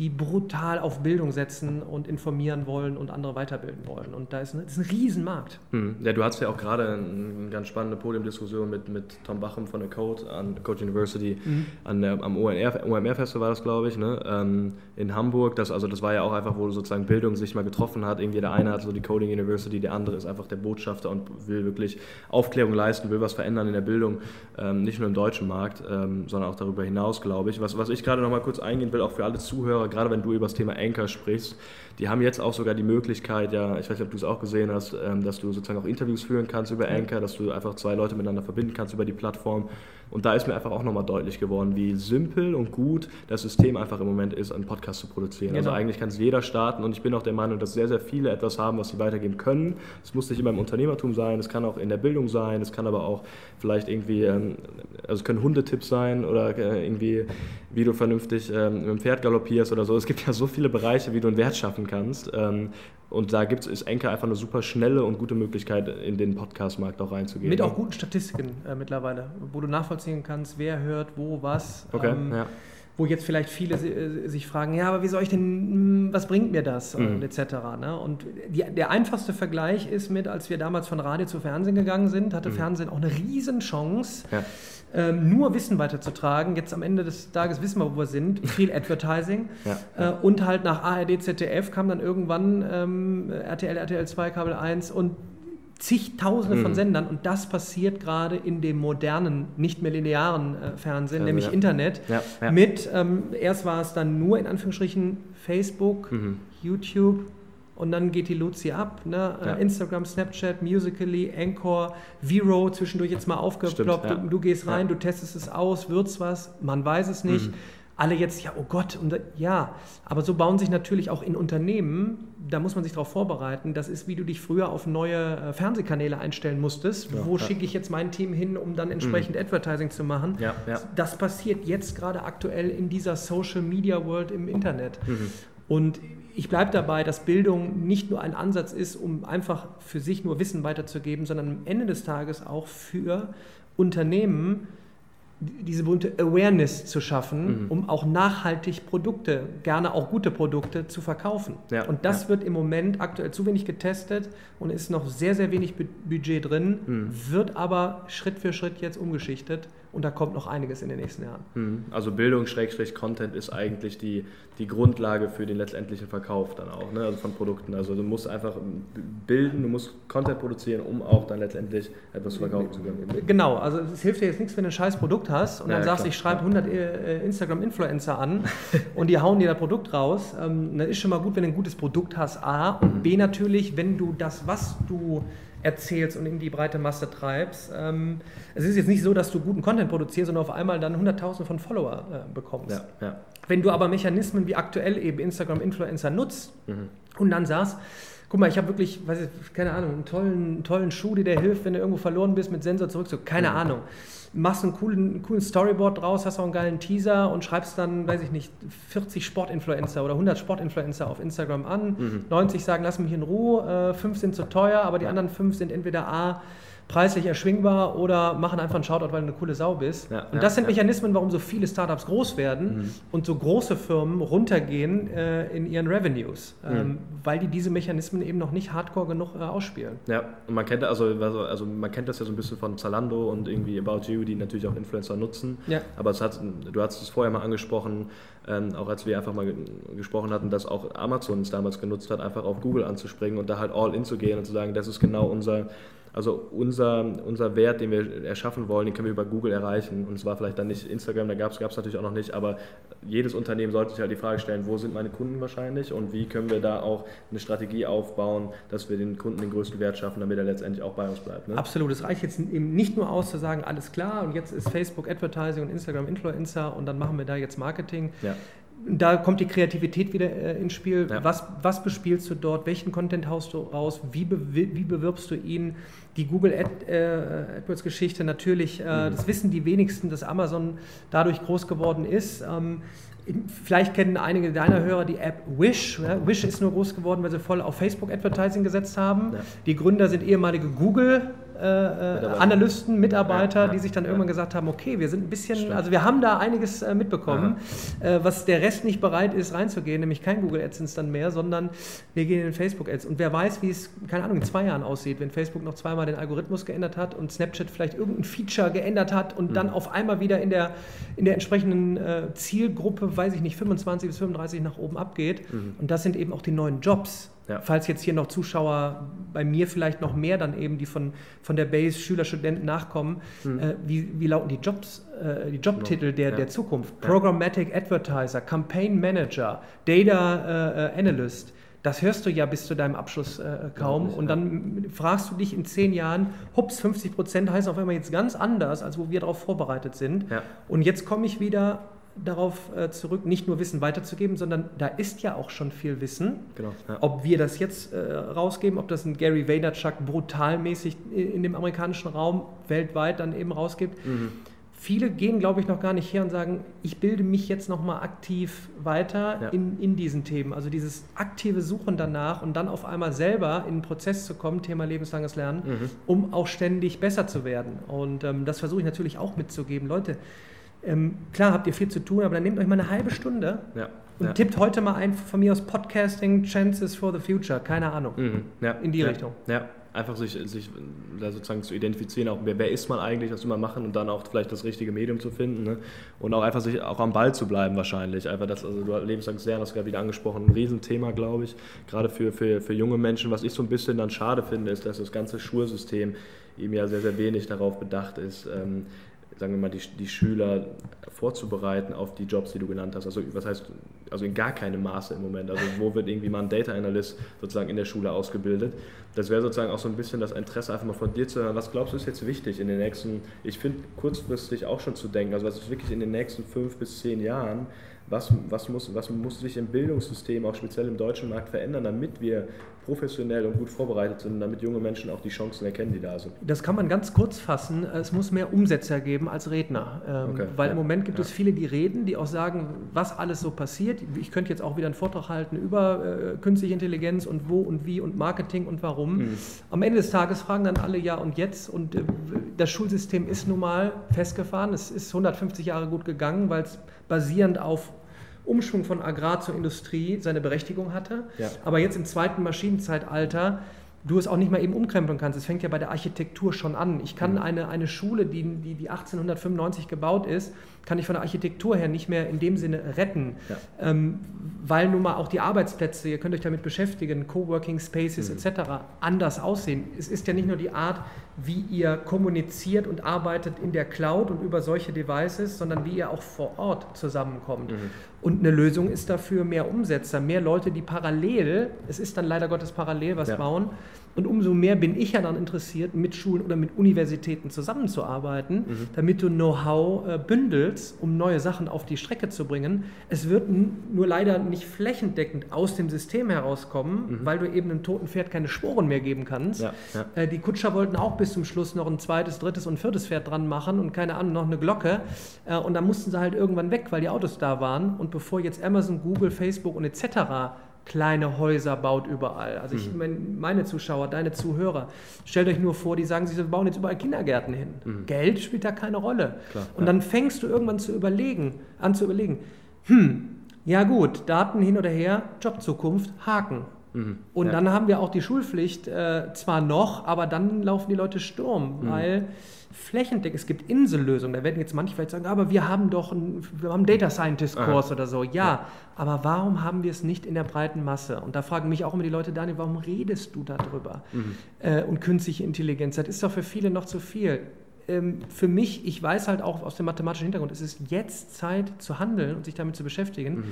die brutal auf Bildung setzen und informieren wollen und andere weiterbilden wollen. Und da ist, ein, das ist ein Riesenmarkt. Hm. Ja, du hattest ja auch gerade eine ganz spannende Podiumdiskussion mit, mit Tom Bachem von der Code an Code University mhm. an der, am OMR, OMR Festival war das, glaube ich, ne? Ähm, in Hamburg. Das, also das war ja auch einfach, wo sozusagen Bildung sich mal getroffen hat. Irgendwie der eine hat so die Coding University, der andere ist einfach der Botschafter und will wirklich Aufklärung leisten, will was verändern in der Bildung, ähm, nicht nur im deutschen Markt, ähm, sondern auch darüber hinaus, glaube ich. Was, was ich gerade noch mal kurz eingehen will, auch für alle Zuhörer, gerade wenn du über das Thema Anchor sprichst, die haben jetzt auch sogar die Möglichkeit, ja, ich weiß nicht, ob du es auch gesehen hast, ähm, dass du sozusagen auch Interviews führen kannst über Anchor, dass du einfach zwei Leute miteinander verbinden kannst über die Plattform. Und da ist mir einfach auch nochmal deutlich geworden, wie simpel und gut das System einfach im Moment ist, einen Podcast zu produzieren. Also genau. Also eigentlich kann es jeder starten und ich bin auch der Meinung, dass sehr, sehr viele etwas haben, was sie weitergeben können. Es muss nicht immer im Unternehmertum sein, es kann auch in der Bildung sein, es kann aber auch vielleicht irgendwie, ähm, also es können Hundetipps sein oder äh, irgendwie, wie du vernünftig ähm, mit dem Pferd galoppierst oder so. Es gibt ja so viele Bereiche, wie du einen Wert schaffen kannst. Und da gibt es Enker einfach eine super schnelle und gute Möglichkeit, in den Podcast-Markt auch reinzugehen. Mit auch guten Statistiken äh, mittlerweile, wo du nachvollziehen kannst, wer hört, wo, was. Okay, ähm, ja. Wo jetzt vielleicht viele äh, sich fragen, ja, aber wie soll ich denn, hm, was bringt mir das mhm. und etc. Ne? Und die, der einfachste Vergleich ist mit, als wir damals von Radio zu Fernsehen gegangen sind, hatte mhm. Fernsehen auch eine Riesenchance. Ja ähm, nur Wissen weiterzutragen. Jetzt am Ende des Tages wissen wir, wo wir sind. Viel (laughs) Advertising. ja, Äh, und halt nach ARD, ZDF kam dann irgendwann ähm, RTL, RTL 2, Kabel 1 und zigtausende mhm. von Sendern und das passiert gerade in dem modernen, nicht mehr linearen äh, Fernsehen, also, nämlich ja. Internet. Ja, ja. Mit, ähm, erst war es dann nur in Anführungsstrichen Facebook, mhm. YouTube und dann geht die Luzi ab. Ne? Äh, Instagram, Snapchat, Musically, Anchor, Vero, zwischendurch jetzt mal aufgeploppt. Du, du, gehst rein, du testest es aus, wird's was, man weiß es nicht. Mhm alle jetzt, ja, oh Gott, und ja, aber so bauen sich natürlich auch in Unternehmen, da muss man sich darauf vorbereiten, das ist, wie du dich früher auf neue äh, Fernsehkanäle einstellen musstest, ja, wo ja. schicke ich jetzt mein Team hin, um dann entsprechend mhm. Advertising zu machen. Ja, das passiert jetzt gerade aktuell in dieser Social Media World im Internet. Mhm. Und ich bleibe dabei, dass Bildung nicht nur ein Ansatz ist, um einfach für sich nur Wissen weiterzugeben, sondern am Ende des Tages auch für Unternehmen, diese berühmte Awareness zu schaffen, mhm. um auch nachhaltig Produkte, gerne auch gute Produkte zu verkaufen. Ja, und das ja. wird im Moment aktuell zu wenig getestet und ist noch sehr, sehr wenig Budget drin, mhm. wird aber Schritt für Schritt jetzt umgeschichtet und da kommt noch einiges in den nächsten Jahren. Mhm. Also Bildung, Schrägstrich, Content ist eigentlich die, die Grundlage für den letztendlichen Verkauf dann auch, ne? also von Produkten. Also du musst einfach bilden, du musst Content produzieren, um auch dann letztendlich etwas verkaufen zu können. Genau, also es hilft dir jetzt nichts, wenn du ein scheiß Produkt hast und ja, dann sagst, klar, ich schreibe 100 äh, Instagram-Influencer an (laughs) und die hauen dir das Produkt raus. Ähm, dann ist schon mal gut, wenn du ein gutes Produkt hast, A. Und B natürlich, wenn du das, was du erzählst und in die breite Masse treibst. Ähm, es ist jetzt nicht so, dass du guten Content produzierst und auf einmal dann 100.000 von Follower äh, bekommst. Ja, ja. Wenn du aber Mechanismen wie aktuell eben Instagram-Influencer nutzt mhm. und dann sagst, guck mal, ich habe wirklich, weiß ich, keine Ahnung, einen tollen, tollen Schuh, der dir hilft, wenn du irgendwo verloren bist, mit Sensor zurück, so, keine mhm. Ahnung machst einen coolen, coolen Storyboard draus, hast auch einen geilen Teaser und schreibst dann, weiß ich nicht, 40 Sportinfluencer oder 100 Sportinfluencer auf Instagram an. Mhm. 90 sagen, lass mich in Ruhe, äh, 5 sind zu teuer, aber die anderen 5 sind entweder A, preislich erschwingbar oder machen einfach einen Shoutout, weil du eine coole Sau bist. Ja, und das ja, sind Mechanismen, warum so viele Startups groß werden mhm. und so große Firmen runtergehen äh, in ihren Revenues, mhm. ähm, weil die diese Mechanismen eben noch nicht hardcore genug äh, ausspielen. Ja, und man kennt also, also, also man kennt das ja so ein bisschen von Zalando und irgendwie About You, die natürlich auch Influencer nutzen. Ja. Aber hat, du hast es vorher mal angesprochen, ähm, auch als wir einfach mal gesprochen hatten, dass auch Amazon es damals genutzt hat, einfach auf Google anzuspringen und da halt all in zu gehen und zu sagen, das ist genau unser also unser, unser Wert, den wir erschaffen wollen, den können wir über Google erreichen. Und es war vielleicht dann nicht Instagram, da gab es natürlich auch noch nicht, aber jedes Unternehmen sollte sich halt die Frage stellen, wo sind meine Kunden wahrscheinlich und wie können wir da auch eine Strategie aufbauen, dass wir den Kunden den größten Wert schaffen, damit er letztendlich auch bei uns bleibt. Ne? Absolut, es reicht jetzt eben nicht nur aus zu sagen, alles klar und jetzt ist Facebook Advertising und Instagram Influencer und dann machen wir da jetzt Marketing. Ja da kommt die Kreativität wieder äh, ins Spiel. Ja. Was, was bespielst du dort? Welchen Content haust du raus? Wie, be wie bewirbst du ihn? Die Google Ad, äh, AdWords-Geschichte natürlich, äh, mhm. das wissen die wenigsten, dass Amazon dadurch groß geworden ist. Ähm, Vielleicht kennen einige deiner Hörer die App Wish. Ja, Wish ist nur groß geworden, weil sie voll auf Facebook Advertising gesetzt haben. Ja. Die Gründer sind ehemalige Google äh, äh, Analysten, Mitarbeiter, ja, ja, die sich dann irgendwann gesagt haben, okay, wir sind ein bisschen, Stimmt. also wir haben da einiges äh, mitbekommen, äh, was der Rest nicht bereit ist reinzugehen, nämlich kein Google AdSense dann mehr, sondern wir gehen in Facebook Ads. Und wer weiß, wie es, keine Ahnung, in zwei Jahren aussieht, wenn Facebook noch zweimal den Algorithmus geändert hat und Snapchat vielleicht irgendein Feature geändert hat und mhm. dann auf einmal wieder in der, in der entsprechenden Zielgruppe, weiß ich nicht, 25 bis 35 nach oben abgeht. Mhm. Und das sind eben auch die neuen Jobs ja. Falls jetzt hier noch Zuschauer bei mir vielleicht noch mehr dann eben, die von, von der Base Schüler, Studenten nachkommen, mhm. äh, wie, wie lauten die Jobs, äh, die Jobtitel der, ja. der Zukunft? Programmatic Advertiser, Campaign Manager, Data äh, Analyst. Das hörst du ja bis zu deinem Abschluss äh, kaum. Ja, und dann fragst du dich in zehn Jahren, hups, 50 Prozent heißt auf einmal jetzt ganz anders, als wo wir darauf vorbereitet sind. Und jetzt komme ich wieder darauf äh, zurück, nicht nur Wissen weiterzugeben, sondern da ist ja auch schon viel Wissen. Genau, ja. Ob wir das jetzt äh, rausgeben, ob das ein Gary Vaynerchuk brutalmäßig in dem amerikanischen Raum weltweit dann eben rausgibt. Mhm. Viele gehen, glaube ich, noch gar nicht her und sagen, ich bilde mich jetzt nochmal aktiv weiter ja. in, in diesen Themen. Also dieses aktive Suchen danach und dann auf einmal selber in einen Prozess zu kommen, Thema lebenslanges Lernen, mhm. um auch ständig besser zu werden. Und ähm, das versuche ich natürlich auch mitzugeben. Leute, ähm, klar habt ihr viel zu tun, aber dann nehmt euch mal eine halbe Stunde ja, und ja. tippt heute mal ein von mir aus Podcasting Chances for the Future, keine Ahnung. Mhm, ja, in die Richtung. Ja, einfach sich, sich da sozusagen zu identifizieren, auch wer, wer, ist man eigentlich, was will man machen und dann auch vielleicht das richtige Medium zu finden ne? und auch einfach sich auch am Ball zu bleiben wahrscheinlich. Einfach das, also du lebenslang sehr, das gerade wieder angesprochen, ein Riesenthema, glaube ich, gerade für, für, für junge Menschen. Was ich so ein bisschen dann schade finde, ist, dass das ganze Schulsystem eben ja sehr, sehr wenig darauf bedacht ist, ähm, sagen wir mal, die, die Schüler vorzubereiten auf die Jobs, die du genannt hast. Also was heißt, also in gar keinem Maße im Moment. Also wo wird irgendwie mal ein Data Analyst sozusagen in der Schule ausgebildet? Das wäre sozusagen auch so ein bisschen das Interesse, einfach mal von dir zu hören. Was glaubst du ist jetzt wichtig in den nächsten, ich finde kurzfristig auch schon zu denken, also was ist wirklich in den nächsten fünf bis zehn Jahren was, was, muss, was muss sich im Bildungssystem, auch speziell im deutschen Markt, verändern, damit wir professionell und gut vorbereitet sind, damit junge Menschen auch die Chancen erkennen, die da sind? Das kann man ganz kurz fassen. Es muss mehr Umsetzer geben als Redner. Ähm, okay. Weil ja. im Moment gibt ja. es viele, die reden, die auch sagen, was alles so passiert. Ich könnte jetzt auch wieder einen Vortrag halten über äh, künstliche Intelligenz und wo und wie und Marketing und warum. Mhm. Am Ende des Tages fragen dann alle ja und jetzt. Und äh, das Schulsystem ist nun mal festgefahren. Es ist 150 Jahre gut gegangen, weil es basierend auf Umschwung von Agrar zur Industrie seine Berechtigung hatte. Ja. Aber jetzt im zweiten Maschinenzeitalter du es auch nicht mal eben umkrempeln kannst. Es fängt ja bei der Architektur schon an. Ich kann mhm. eine, eine Schule, die, die, die 1895 gebaut ist, kann ich von der Architektur her nicht mehr in dem Sinne retten, ja. ähm, weil nun mal auch die Arbeitsplätze, ihr könnt euch damit beschäftigen, Coworking Spaces mhm. etc. anders aussehen. Es ist ja nicht nur die Art, wie ihr kommuniziert und arbeitet in der Cloud und über solche Devices, sondern wie ihr auch vor Ort zusammenkommt. Mhm. Und eine Lösung ist dafür mehr Umsetzer, mehr Leute, die parallel, es ist dann leider Gottes parallel was ja. bauen, und umso mehr bin ich ja dann interessiert, mit Schulen oder mit Universitäten zusammenzuarbeiten, mhm. damit du Know-how äh, bündelst, um neue Sachen auf die Strecke zu bringen. Es wird nur leider nicht flächendeckend aus dem System herauskommen, mhm. weil du eben einem toten Pferd keine Sporen mehr geben kannst. Ja, ja. Äh, die Kutscher wollten auch bis zum Schluss noch ein zweites, drittes und viertes Pferd dran machen und keine Ahnung, noch eine Glocke. Äh, und dann mussten sie halt irgendwann weg, weil die Autos da waren. Und bevor jetzt Amazon, Google, Facebook und etc kleine Häuser baut überall. Also ich, mhm. meine Zuschauer, deine Zuhörer, stellt euch nur vor, die sagen, sie bauen jetzt überall Kindergärten hin. Mhm. Geld spielt da keine Rolle. Klar, und dann fängst du irgendwann zu überlegen, an zu überlegen, hm, ja gut, Daten hin oder her, Jobzukunft, Haken. Mhm. Und ja. dann haben wir auch die Schulpflicht äh, zwar noch, aber dann laufen die Leute Sturm, mhm. weil flächendeckend, es gibt Insellösungen, da werden jetzt manche vielleicht sagen, aber wir haben doch einen, wir haben einen Data Scientist Kurs oder so. Ja, ja, aber warum haben wir es nicht in der breiten Masse? Und da fragen mich auch immer die Leute, Daniel, warum redest du darüber? Mhm. Äh, und künstliche Intelligenz, das ist doch für viele noch zu viel. Ähm, für mich, ich weiß halt auch aus dem mathematischen Hintergrund, es ist jetzt Zeit zu handeln und sich damit zu beschäftigen. Mhm.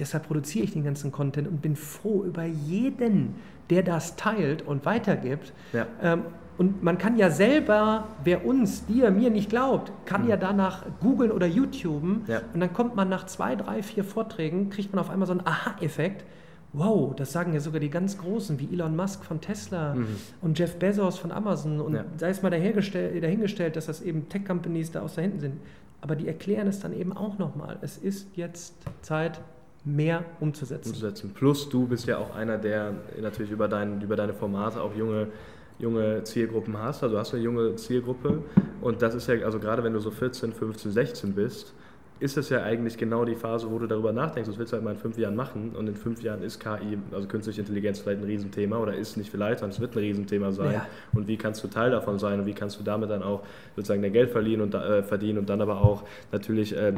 Deshalb produziere ich den ganzen Content und bin froh über jeden, der das teilt und weitergibt. Ja. Ähm, und man kann ja selber, wer uns, dir, mir nicht glaubt, kann mhm. ja danach googeln oder YouTuben. Ja. Und dann kommt man nach zwei, drei, vier Vorträgen, kriegt man auf einmal so einen Aha-Effekt. Wow, das sagen ja sogar die ganz Großen, wie Elon Musk von Tesla mhm. und Jeff Bezos von Amazon. Und ja. sei es mal dahingestellt, dass das eben Tech-Companies da aus da hinten sind. Aber die erklären es dann eben auch nochmal. Es ist jetzt Zeit, mehr umzusetzen. umzusetzen. Plus du bist ja auch einer, der natürlich über, dein, über deine Formate auch junge junge Zielgruppen hast. Also hast du eine junge Zielgruppe und das ist ja, also gerade wenn du so 14, 15, 16 bist, ist es ja eigentlich genau die Phase, wo du darüber nachdenkst, was willst du halt mal in fünf Jahren machen und in fünf Jahren ist KI, also künstliche Intelligenz vielleicht ein Riesenthema oder ist nicht vielleicht, sondern es wird ein Riesenthema sein ja. und wie kannst du Teil davon sein und wie kannst du damit dann auch sozusagen dein Geld verdienen und, äh, verdienen und dann aber auch natürlich äh,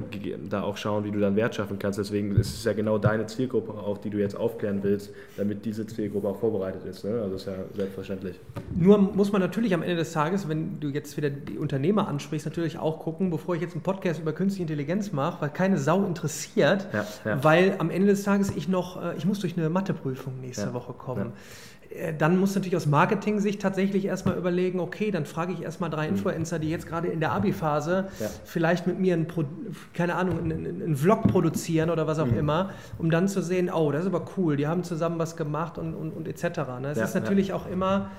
da auch schauen, wie du dann Wert schaffen kannst. Deswegen ist es ja genau deine Zielgruppe auch, die du jetzt aufklären willst, damit diese Zielgruppe auch vorbereitet ist. Ne? Also ist ja selbstverständlich. Nur muss man natürlich am Ende des Tages, wenn du jetzt wieder die Unternehmer ansprichst, natürlich auch gucken, bevor ich jetzt einen Podcast über künstliche Intelligenz Konferenz mache, weil keine Sau interessiert, ja, ja. weil am Ende des Tages ich noch, äh, ich muss durch eine Matheprüfung nächste ja, Woche kommen. Äh, dann muss natürlich aus Marketing-Sicht tatsächlich erstmal überlegen, okay, dann frage ich erstmal drei mhm. Influencer, die jetzt gerade in der Abi-Phase vielleicht mit mir einen, keine Ahnung, einen, einen, Vlog produzieren oder was auch mhm. immer, um dann zu sehen, oh, das ist aber cool, die haben zusammen was gemacht und, und, und etc. Ne? Es ist natürlich auch immer,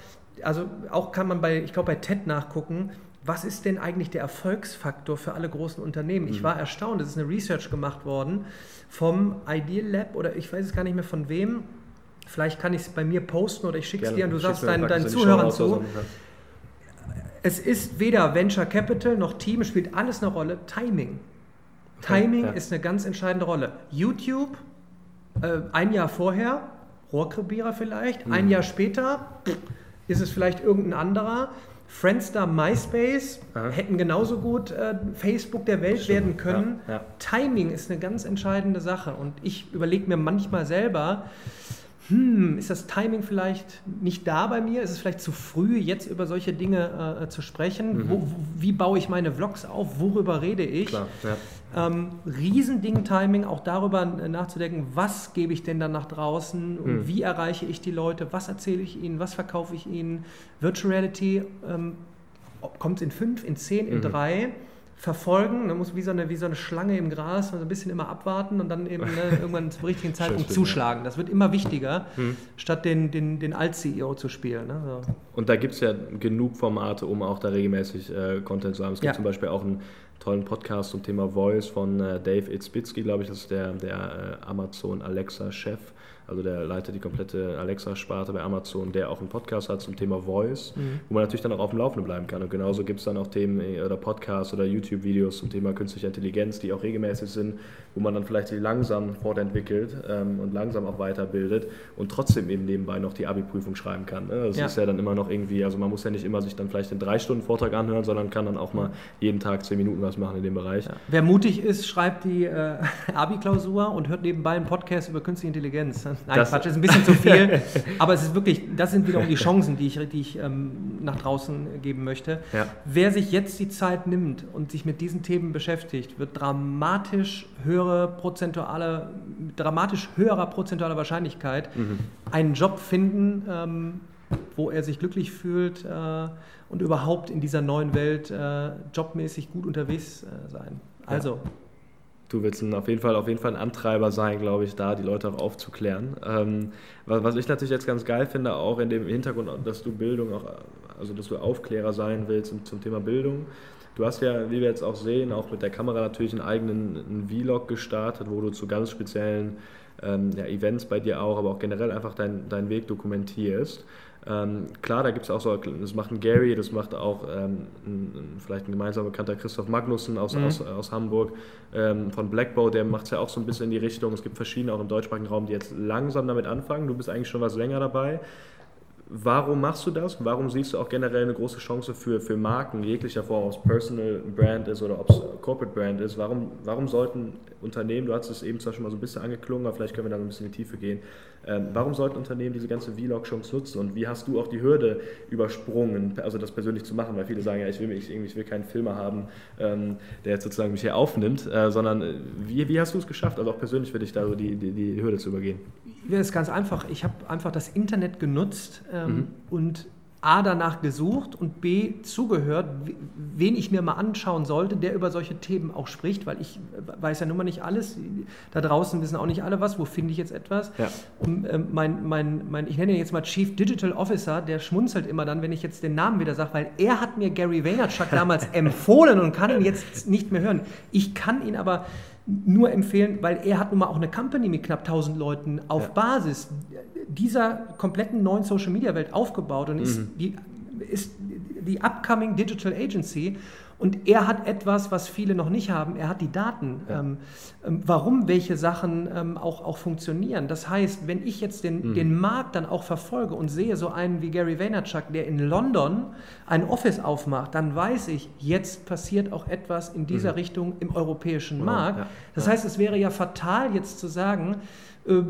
also auch kann man bei, ich glaube bei TED nachgucken, was ist denn eigentlich der Erfolgsfaktor für alle großen Unternehmen? Ich mhm. war erstaunt, es ist eine Research gemacht worden vom Ideal Lab oder ich weiß es gar nicht mehr von wem. Vielleicht kann ich es bei mir posten oder ich schicke es dir und du sagst deinen, deinen Zuhörern zu. Es ist weder Venture Capital noch Team, spielt alles eine Rolle. Timing. Timing ja. ist eine ganz entscheidende Rolle. YouTube, äh, ein Jahr vorher, Rohrkrepierer vielleicht, mhm. ein Jahr später, ist es vielleicht irgendein anderer. Friendster, MySpace Aha. hätten genauso gut äh, Facebook der Welt Stimmt. werden können. Ja, ja. Timing ist eine ganz entscheidende Sache und ich überlege mir manchmal selber, hm, ist das Timing vielleicht nicht da bei mir? Ist es vielleicht zu früh, jetzt über solche Dinge äh, zu sprechen? Mhm. Wo, wie baue ich meine Vlogs auf? Worüber rede ich? Klar, ähm, Riesending-Timing, auch darüber nachzudenken, was gebe ich denn dann nach draußen? Mhm. Wie erreiche ich die Leute? Was erzähle ich ihnen? Was verkaufe ich ihnen? Virtual Reality ähm, kommt es in fünf, in zehn, in mhm. drei? Verfolgen. Man muss wie so, eine, wie so eine Schlange im Gras, so ein bisschen immer abwarten und dann eben ne, (laughs) irgendwann zum richtigen Zeitpunkt zuschlagen. Das wird immer wichtiger, hm. statt den, den, den Alt-CEO zu spielen. Ne? So. Und da gibt es ja genug Formate, um auch da regelmäßig äh, Content zu haben. Es gibt ja. zum Beispiel auch einen tollen Podcast zum Thema Voice von äh, Dave Itzbitzky, glaube ich, das ist der, der äh, Amazon Alexa-Chef also der leitet die komplette Alexa-Sparte bei Amazon, der auch einen Podcast hat zum Thema Voice, mhm. wo man natürlich dann auch auf dem Laufenden bleiben kann. Und genauso gibt es dann auch Themen äh, oder Podcasts oder YouTube-Videos zum Thema künstliche Intelligenz, die auch regelmäßig sind, wo man dann vielleicht sich langsam fortentwickelt ähm, und langsam auch weiterbildet und trotzdem eben nebenbei noch die Abi-Prüfung schreiben kann. Ne? Das ja. ist ja dann immer noch irgendwie, also man muss ja nicht immer sich dann vielleicht den drei Stunden Vortrag anhören, sondern kann dann auch mal jeden Tag zehn Minuten was machen in dem Bereich. Ja. Wer mutig ist, schreibt die äh, (laughs) Abi-Klausur und hört nebenbei einen Podcast über künstliche Intelligenz. Nein, das, Quatsch, ist ein bisschen zu viel. (laughs) aber es ist wirklich, das sind wiederum die Chancen, die ich, die ich ähm, nach draußen geben möchte. Ja. Wer sich jetzt die Zeit nimmt und sich mit diesen Themen beschäftigt, wird dramatisch höhere prozentuale, dramatisch höherer prozentualer Wahrscheinlichkeit mhm. einen Job finden, ähm, wo er sich glücklich fühlt äh, und überhaupt in dieser neuen Welt äh, jobmäßig gut unterwegs äh, sein. Also. Ja du willst ein, auf, jeden Fall, auf jeden Fall ein Antreiber sein, glaube ich, da die Leute auch aufzuklären. Ähm, was, was, ich natürlich jetzt ganz geil finde, auch in dem Hintergrund, dass du Bildung auch, also dass du Aufklärer sein willst zum, zum Thema Bildung. Du hast ja, wie wir jetzt auch sehen, auch mit der Kamera natürlich einen eigenen einen Vlog gestartet, wo du zu ganz speziellen ähm, ja, Events bei dir auch, aber auch generell einfach deinen dein Weg dokumentierst. Ähm, klar, da gibt es auch so, das macht ein Gary, das macht auch ähm, ein, vielleicht ein gemeinsam bekannter Christoph Magnussen aus, mhm. aus, aus, Hamburg ähm, von Blackbow, der macht es ja auch so ein bisschen in die Richtung. Es gibt verschiedene auch im deutschsprachigen Raum, die jetzt langsam damit anfangen. Du bist eigentlich schon was länger dabei. Warum machst du das? Warum siehst du auch generell eine große Chance für, für Marken jeglicher Form, ob es Personal Brand ist oder ob es Corporate Brand ist? Warum, warum sollten Unternehmen, du hast es eben zwar schon mal so ein bisschen angeklungen, aber vielleicht können wir da ein bisschen in die Tiefe gehen, ähm, warum sollten Unternehmen diese ganze Vlog-Chance nutzen und wie hast du auch die Hürde übersprungen, also das persönlich zu machen? Weil viele sagen ja, ich will, ich, ich will keinen Filmer haben, ähm, der jetzt sozusagen mich hier aufnimmt, äh, sondern äh, wie, wie hast du es geschafft, also auch persönlich für dich da so die, die, die Hürde zu übergehen? Ja, ist ganz einfach. Ich habe einfach das Internet genutzt ähm, mhm. und A danach gesucht und B zugehört, wen ich mir mal anschauen sollte, der über solche Themen auch spricht, weil ich weiß ja nun mal nicht alles. Da draußen wissen auch nicht alle was. Wo finde ich jetzt etwas? Ja. Und, äh, mein, mein, mein, ich nenne ihn jetzt mal Chief Digital Officer, der schmunzelt immer dann, wenn ich jetzt den Namen wieder sage, weil er hat mir Gary Vaynerchuk damals (laughs) empfohlen und kann ihn jetzt nicht mehr hören. Ich kann ihn aber nur empfehlen, weil er hat nun mal auch eine Company mit knapp 1000 Leuten auf ja. Basis dieser kompletten neuen Social Media Welt aufgebaut und ist, mhm. die, ist die upcoming Digital Agency und er hat etwas, was viele noch nicht haben. Er hat die Daten, ja. ähm, ähm, warum welche Sachen ähm, auch, auch funktionieren. Das heißt, wenn ich jetzt den, mhm. den Markt dann auch verfolge und sehe so einen wie Gary Vaynerchuk, der in London ein Office aufmacht, dann weiß ich, jetzt passiert auch etwas in dieser mhm. Richtung im europäischen. Markt. Ja. Das heißt, es wäre ja fatal jetzt zu sagen,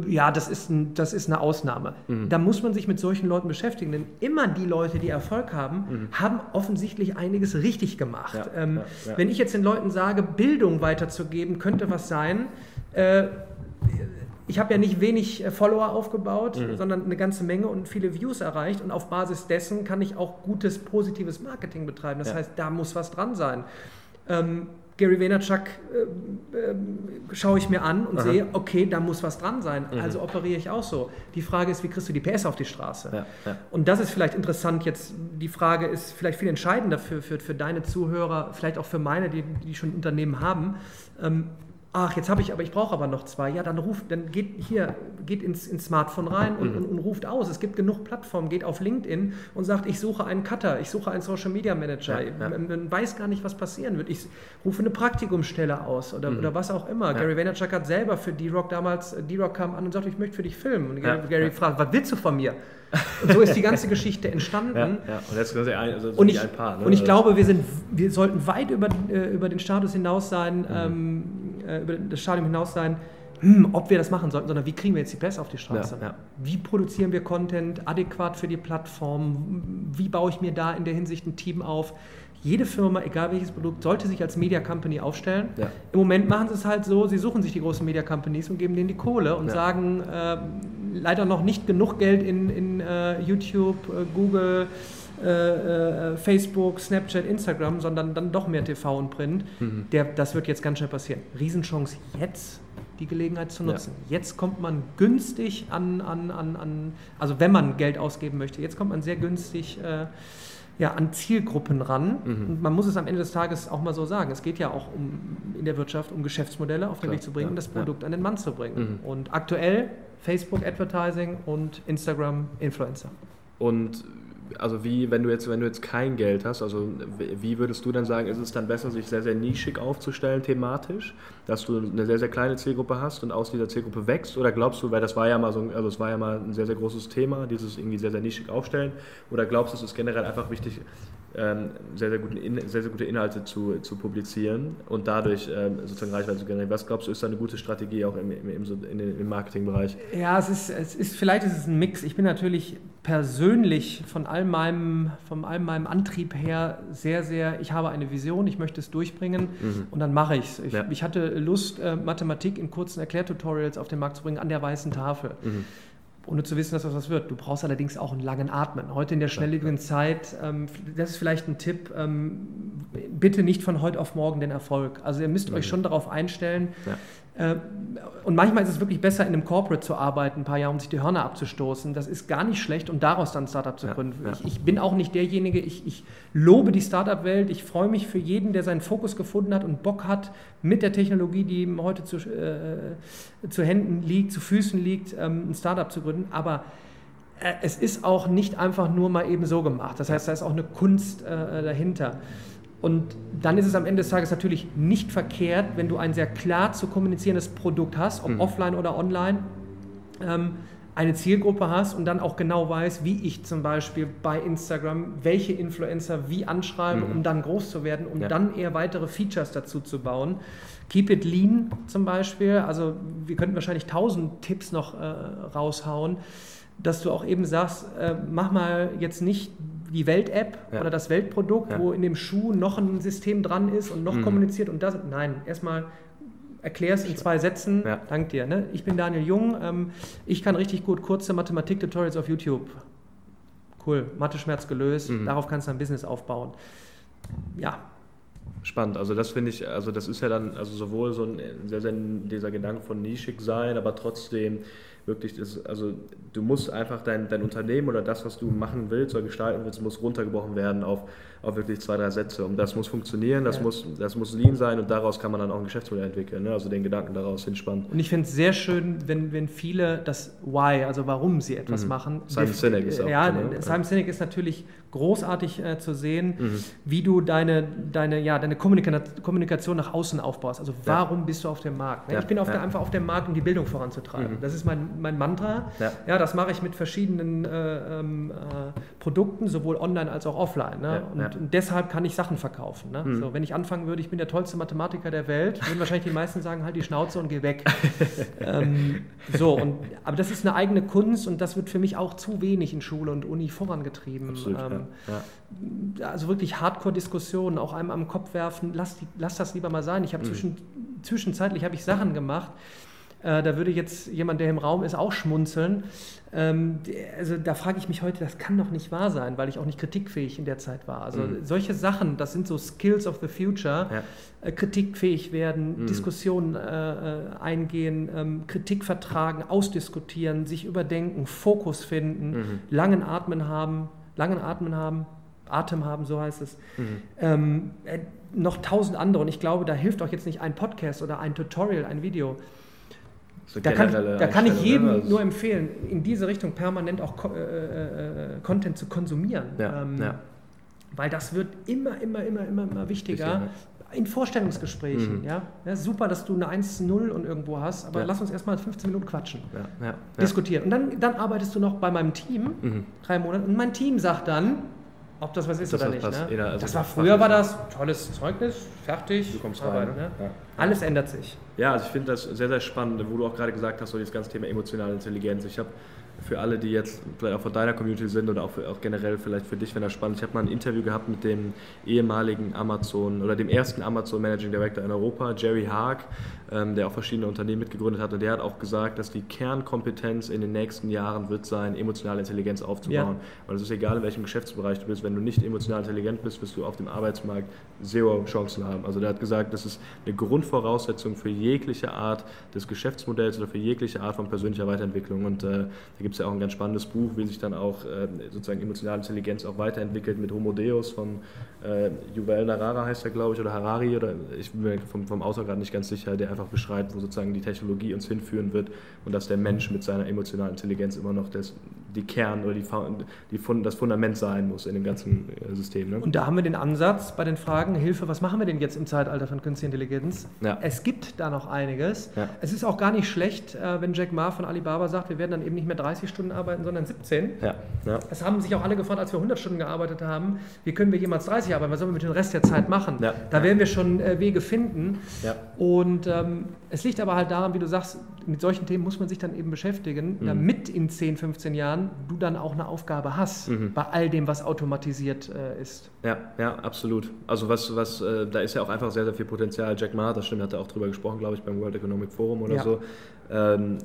ja, das ist, ein, das ist eine Ausnahme. Mhm. Da muss man sich mit solchen Leuten beschäftigen, denn immer die Leute, die Erfolg haben, mhm. haben offensichtlich einiges richtig gemacht. Ja, ähm, ja, ja. Wenn ich jetzt den Leuten sage, Bildung weiterzugeben, könnte was sein. Äh, ich habe ja nicht wenig äh, Follower aufgebaut, mhm. sondern eine ganze Menge und viele Views erreicht und auf Basis dessen kann ich auch gutes, positives Marketing betreiben. Das heißt, da muss was dran sein. Ähm, Gary Vaynerchuk äh, äh, schaue ich mir an und Aha. sehe, okay, da muss was dran sein. Mhm. Also operiere ich auch so. Die Frage ist, wie kriegst du die PS auf die Straße? Ja, ja. Und das ist vielleicht interessant jetzt. Die Frage ist vielleicht viel entscheidender für, für, für deine Zuhörer, vielleicht auch für meine, die, die schon Unternehmen haben. Ähm, ach, jetzt habe ich, aber ich brauche aber noch zwei. Ja, dann ruft, dann geht hier, geht ins, ins Smartphone rein und, mhm. und, und, ruft aus. Es gibt genug Plattformen, geht auf LinkedIn und sagt, ich suche einen Cutter, ich suche einen Social Media Manager. Ja, ja. Man, weiß gar nicht, was passieren wird. Ich rufe eine Praktikumsstelle aus oder, mhm. oder was auch immer. Ja. Gary Vaynerchuk hat selber für D-Rock damals, D-Rock kam an und sagte, ich möchte für dich filmen. Und Gary, Gary fragt, was willst du von mir? Und so ist die ganze Geschichte entstanden. Ja, ja. Und jetzt ein, also und ich, ein Paar. Ne? Und ich glaube, wir, sind, wir sollten weit über, äh, über den Status hinaus sein, mhm. ähm, äh, über das Stadium hinaus sein, hm, ob wir das machen sollten, sondern wie kriegen wir jetzt die Presse auf die Straße? Ja, ja. Wie produzieren wir Content adäquat für die Plattform? Wie baue ich mir da in der Hinsicht ein Team auf? Jede Firma, egal welches Produkt, sollte sich als Media Company aufstellen. Ja. Im Moment machen sie es halt so, sie suchen sich die großen Media Companies und geben denen die Kohle und sagen äh, leider noch nicht genug Geld in, in uh, YouTube, uh, Google, äh, äh, Facebook, Snapchat, Instagram, sondern dann doch mehr TV und Print. Mhm. Der, das wird jetzt ganz schnell passieren. Riesenchance jetzt die Gelegenheit zu nutzen. Ja. Jetzt kommt man günstig an, an, an, an, also wenn man Geld ausgeben möchte, jetzt kommt man sehr günstig äh, ja, an Zielgruppen ran. Mhm. Und man muss es am Ende des Tages auch mal so sagen. Es geht ja auch um, in der Wirtschaft um Geschäftsmodelle auf den Weg zu bringen, ja, das Produkt ja. an den Mann zu bringen. Mhm. Und aktuell Facebook Advertising und Instagram Influencer. Und also wie, wenn du jetzt, wenn du jetzt kein Geld hast, also wie würdest du dann sagen, ist es dann besser, sich sehr, sehr nischig aufzustellen thematisch, dass du eine sehr, sehr kleine Zielgruppe hast und aus dieser Zielgruppe wächst? Oder glaubst du, weil das war ja mal so, also es war ja mal ein sehr, sehr großes Thema, dieses irgendwie sehr, sehr nischig aufstellen, oder glaubst du, es ist generell einfach wichtig, sehr, sehr, guten, sehr, sehr gute Inhalte zu, zu publizieren und dadurch ähm, sozusagen Reichweite zu generieren. Was glaubst du, ist da eine gute Strategie auch im, im, im, im Marketingbereich? Ja, es ist, es ist, vielleicht ist es ein Mix. Ich bin natürlich persönlich von all meinem, von all meinem Antrieb her sehr, sehr, ich habe eine Vision, ich möchte es durchbringen mhm. und dann mache ich es. Ich, ja. ich hatte Lust, äh, Mathematik in kurzen Erklärtutorials auf den Markt zu bringen an der weißen Tafel. Mhm ohne zu wissen, dass das was wird. Du brauchst allerdings auch einen langen Atmen. Heute in der schnelllebigen Zeit, ähm, das ist vielleicht ein Tipp, ähm, bitte nicht von heute auf morgen den Erfolg. Also ihr müsst mhm. euch schon darauf einstellen, ja. Äh, und manchmal ist es wirklich besser, in einem Corporate zu arbeiten, ein paar Jahre, um sich die Hörner abzustoßen. Das ist gar nicht schlecht, um daraus dann ein Startup zu gründen. Ja, ja. Ich, ich, bin auch nicht derjenige, ich, ich lobe die Startup-Welt. Ich freue mich für jeden, der seinen Fokus gefunden hat und Bock hat, mit der Technologie, die ihm heute zu, äh, zu Händen liegt, zu Füßen liegt, ähm, ein Startup zu gründen. Aber äh, es ist auch nicht einfach nur mal eben so gemacht. Das heißt, da ist auch eine Kunst äh, dahinter. Und dann ist es am Ende des Tages natürlich nicht verkehrt, wenn du ein sehr klar zu kommunizierendes Produkt hast, ob mhm. offline oder online, ähm, eine Zielgruppe hast und dann auch genau weißt, wie ich zum Beispiel bei Instagram welche Influencer wie anschreibe, mhm. um dann groß zu werden, um ja. dann eher weitere Features dazu zu bauen. Keep it lean zum Beispiel, also wir könnten wahrscheinlich tausend Tipps noch äh, raushauen, dass du auch eben sagst, äh, mach mal jetzt nicht die Welt-App ja. oder das Weltprodukt, ja. wo in dem Schuh noch ein System dran ist und noch mhm. kommuniziert und das. Nein, erstmal erklär es in zwei Sätzen. Ja. Dank dir. Ne? Ich bin Daniel Jung. Ähm, ich kann richtig gut kurze Mathematik-Tutorials auf YouTube. Cool, Mathe-Schmerz gelöst. Mhm. Darauf kannst du ein Business aufbauen. Ja, Spannend, also das finde ich, also das ist ja dann also sowohl so ein sehr, sehr dieser Gedanke von nischig sein, aber trotzdem wirklich, das, also du musst einfach dein, dein Unternehmen oder das, was du machen willst oder gestalten willst, muss runtergebrochen werden auf, auf wirklich zwei, drei Sätze. Und das muss funktionieren, das, ja. muss, das muss lean sein und daraus kann man dann auch ein Geschäftsmodell entwickeln, ne? also den Gedanken daraus hinspannen. Und ich finde es sehr schön, wenn, wenn viele das Why, also warum sie etwas mhm. machen. Simon Sinek ist auch. Ja, ne? Simon Sinek ist natürlich großartig äh, zu sehen, mhm. wie du deine, deine, ja, deine Kommunika Kommunikation nach außen aufbaust. Also warum ja. bist du auf dem Markt? Ne? Ja. Ich bin auf der, einfach auf dem Markt, um die Bildung voranzutreiben. Mhm. Das ist mein, mein Mantra. Ja, ja das mache ich mit verschiedenen äh, ähm, äh, Produkten, sowohl online als auch offline. Ne? Und, und, deshalb kann ich Sachen verkaufen. Ne? Mhm. So, wenn ich anfangen würde, ich bin der tollste Mathematiker der Welt, würden wahrscheinlich die meisten sagen, halt die Schnauze und geh weg. (laughs) ähm, so, und, aber das ist eine eigene Kunst und das wird für mich auch zu wenig in Schule und Uni vorangetrieben. Absolut, ähm, ja. Also wirklich Hardcore-Diskussionen, auch einem am Kopf werfen, lass, die, lass das lieber mal sein. Ich habe mhm. zwischen, zwischenzeitlich habe ich Sachen gemacht, äh, da würde jetzt jemand, der im Raum ist, auch schmunzeln. Ähm, also da frage ich mich heute, das kann doch nicht wahr sein, weil ich auch nicht kritikfähig in der Zeit war. Also mhm. solche Sachen, das sind so Skills of the Future. Ja. Äh, kritikfähig werden, mhm. Diskussionen äh, äh, eingehen, ähm, Kritik vertragen, ausdiskutieren, sich überdenken, Fokus finden, mhm. langen Atmen haben, langen Atmen haben. Atem haben, so heißt es. Mhm. Ähm, äh, noch tausend andere. Und ich glaube, da hilft auch jetzt nicht ein Podcast oder ein Tutorial, ein Video. So da, kann, da kann, ich jedem also nur empfehlen, in diese Richtung permanent auch äh, äh, Content zu konsumieren. Ja, ähm, ja. Weil das wird immer, immer, immer, immer, immer wichtiger. In Vorstellungsgesprächen, mhm. ja? Super, dass du eine 1-0 und irgendwo hast, aber lass uns erstmal 15 Minuten quatschen. Ja, Diskutieren. Und dann, dann arbeitest du noch bei meinem Team, mhm. drei Monate, und mein Team sagt dann, ob das was ist das oder nicht. Ne? Jeder, also das war früher war das tolles Zeugnis, fertig. Du kommst rein. Ne? Ja. Alles ändert sich. Ja, also ich finde das sehr, sehr spannend, wo du auch gerade gesagt hast, so das ganze Thema emotionale Intelligenz. Ich habe für alle, die jetzt vielleicht auch von deiner Community sind oder auch, für, auch generell vielleicht für dich, wenn das spannend. Ich habe mal ein Interview gehabt mit dem ehemaligen Amazon oder dem ersten Amazon Managing Director in Europa, Jerry Haag, ähm, der auch verschiedene Unternehmen mitgegründet hat. Und der hat auch gesagt, dass die Kernkompetenz in den nächsten Jahren wird sein, emotionale Intelligenz aufzubauen. Ja. Und es ist egal, in welchem Geschäftsbereich du bist, wenn du nicht emotional intelligent bist, wirst du auf dem Arbeitsmarkt zero Chancen haben. Also der hat gesagt, das ist eine Grundvoraussetzung für jegliche Art des Geschäftsmodells oder für jegliche Art von persönlicher Weiterentwicklung. Und äh, da gibt es ja auch ein ganz spannendes Buch, wie sich dann auch äh, sozusagen emotionale Intelligenz auch weiterentwickelt mit Homo Deus von äh, Yuval Narara heißt er, glaube ich, oder Harari, oder ich bin mir vom, vom Autor gerade nicht ganz sicher, der einfach beschreibt, wo sozusagen die Technologie uns hinführen wird und dass der Mensch mit seiner emotionalen Intelligenz immer noch das, die Kern oder die, die, das Fundament sein muss in dem ganzen äh, System. Ne? Und da haben wir den Ansatz bei den Fragen, Hilfe, was machen wir denn jetzt im Zeitalter von Künstlicher Intelligenz? Ja. Es gibt da noch einiges. Ja. Es ist auch gar nicht schlecht, äh, wenn Jack Ma von Alibaba sagt, wir werden dann eben nicht mehr 30 Stunden arbeiten, sondern 17. Ja. Ja. Es haben sich auch alle gefragt, als wir 100 Stunden gearbeitet haben, wie können wir jemals 30 arbeiten, was sollen wir mit dem Rest der Zeit machen? Ja. Da werden wir schon äh, Wege finden. Und ähm, es liegt aber halt daran, wie du sagst, mit solchen Themen muss man sich dann eben beschäftigen, mhm. damit in 10, 15 Jahren du dann auch eine Aufgabe hast mhm. bei all dem, was automatisiert äh, ist. Ja, ja, absolut. Also was, was, äh, da ist ja auch einfach sehr, sehr viel Potenzial. Jack Ma, das stimmt, hat er auch drüber gesprochen, glaube ich, beim World Economic Forum oder ja. so. Ähm,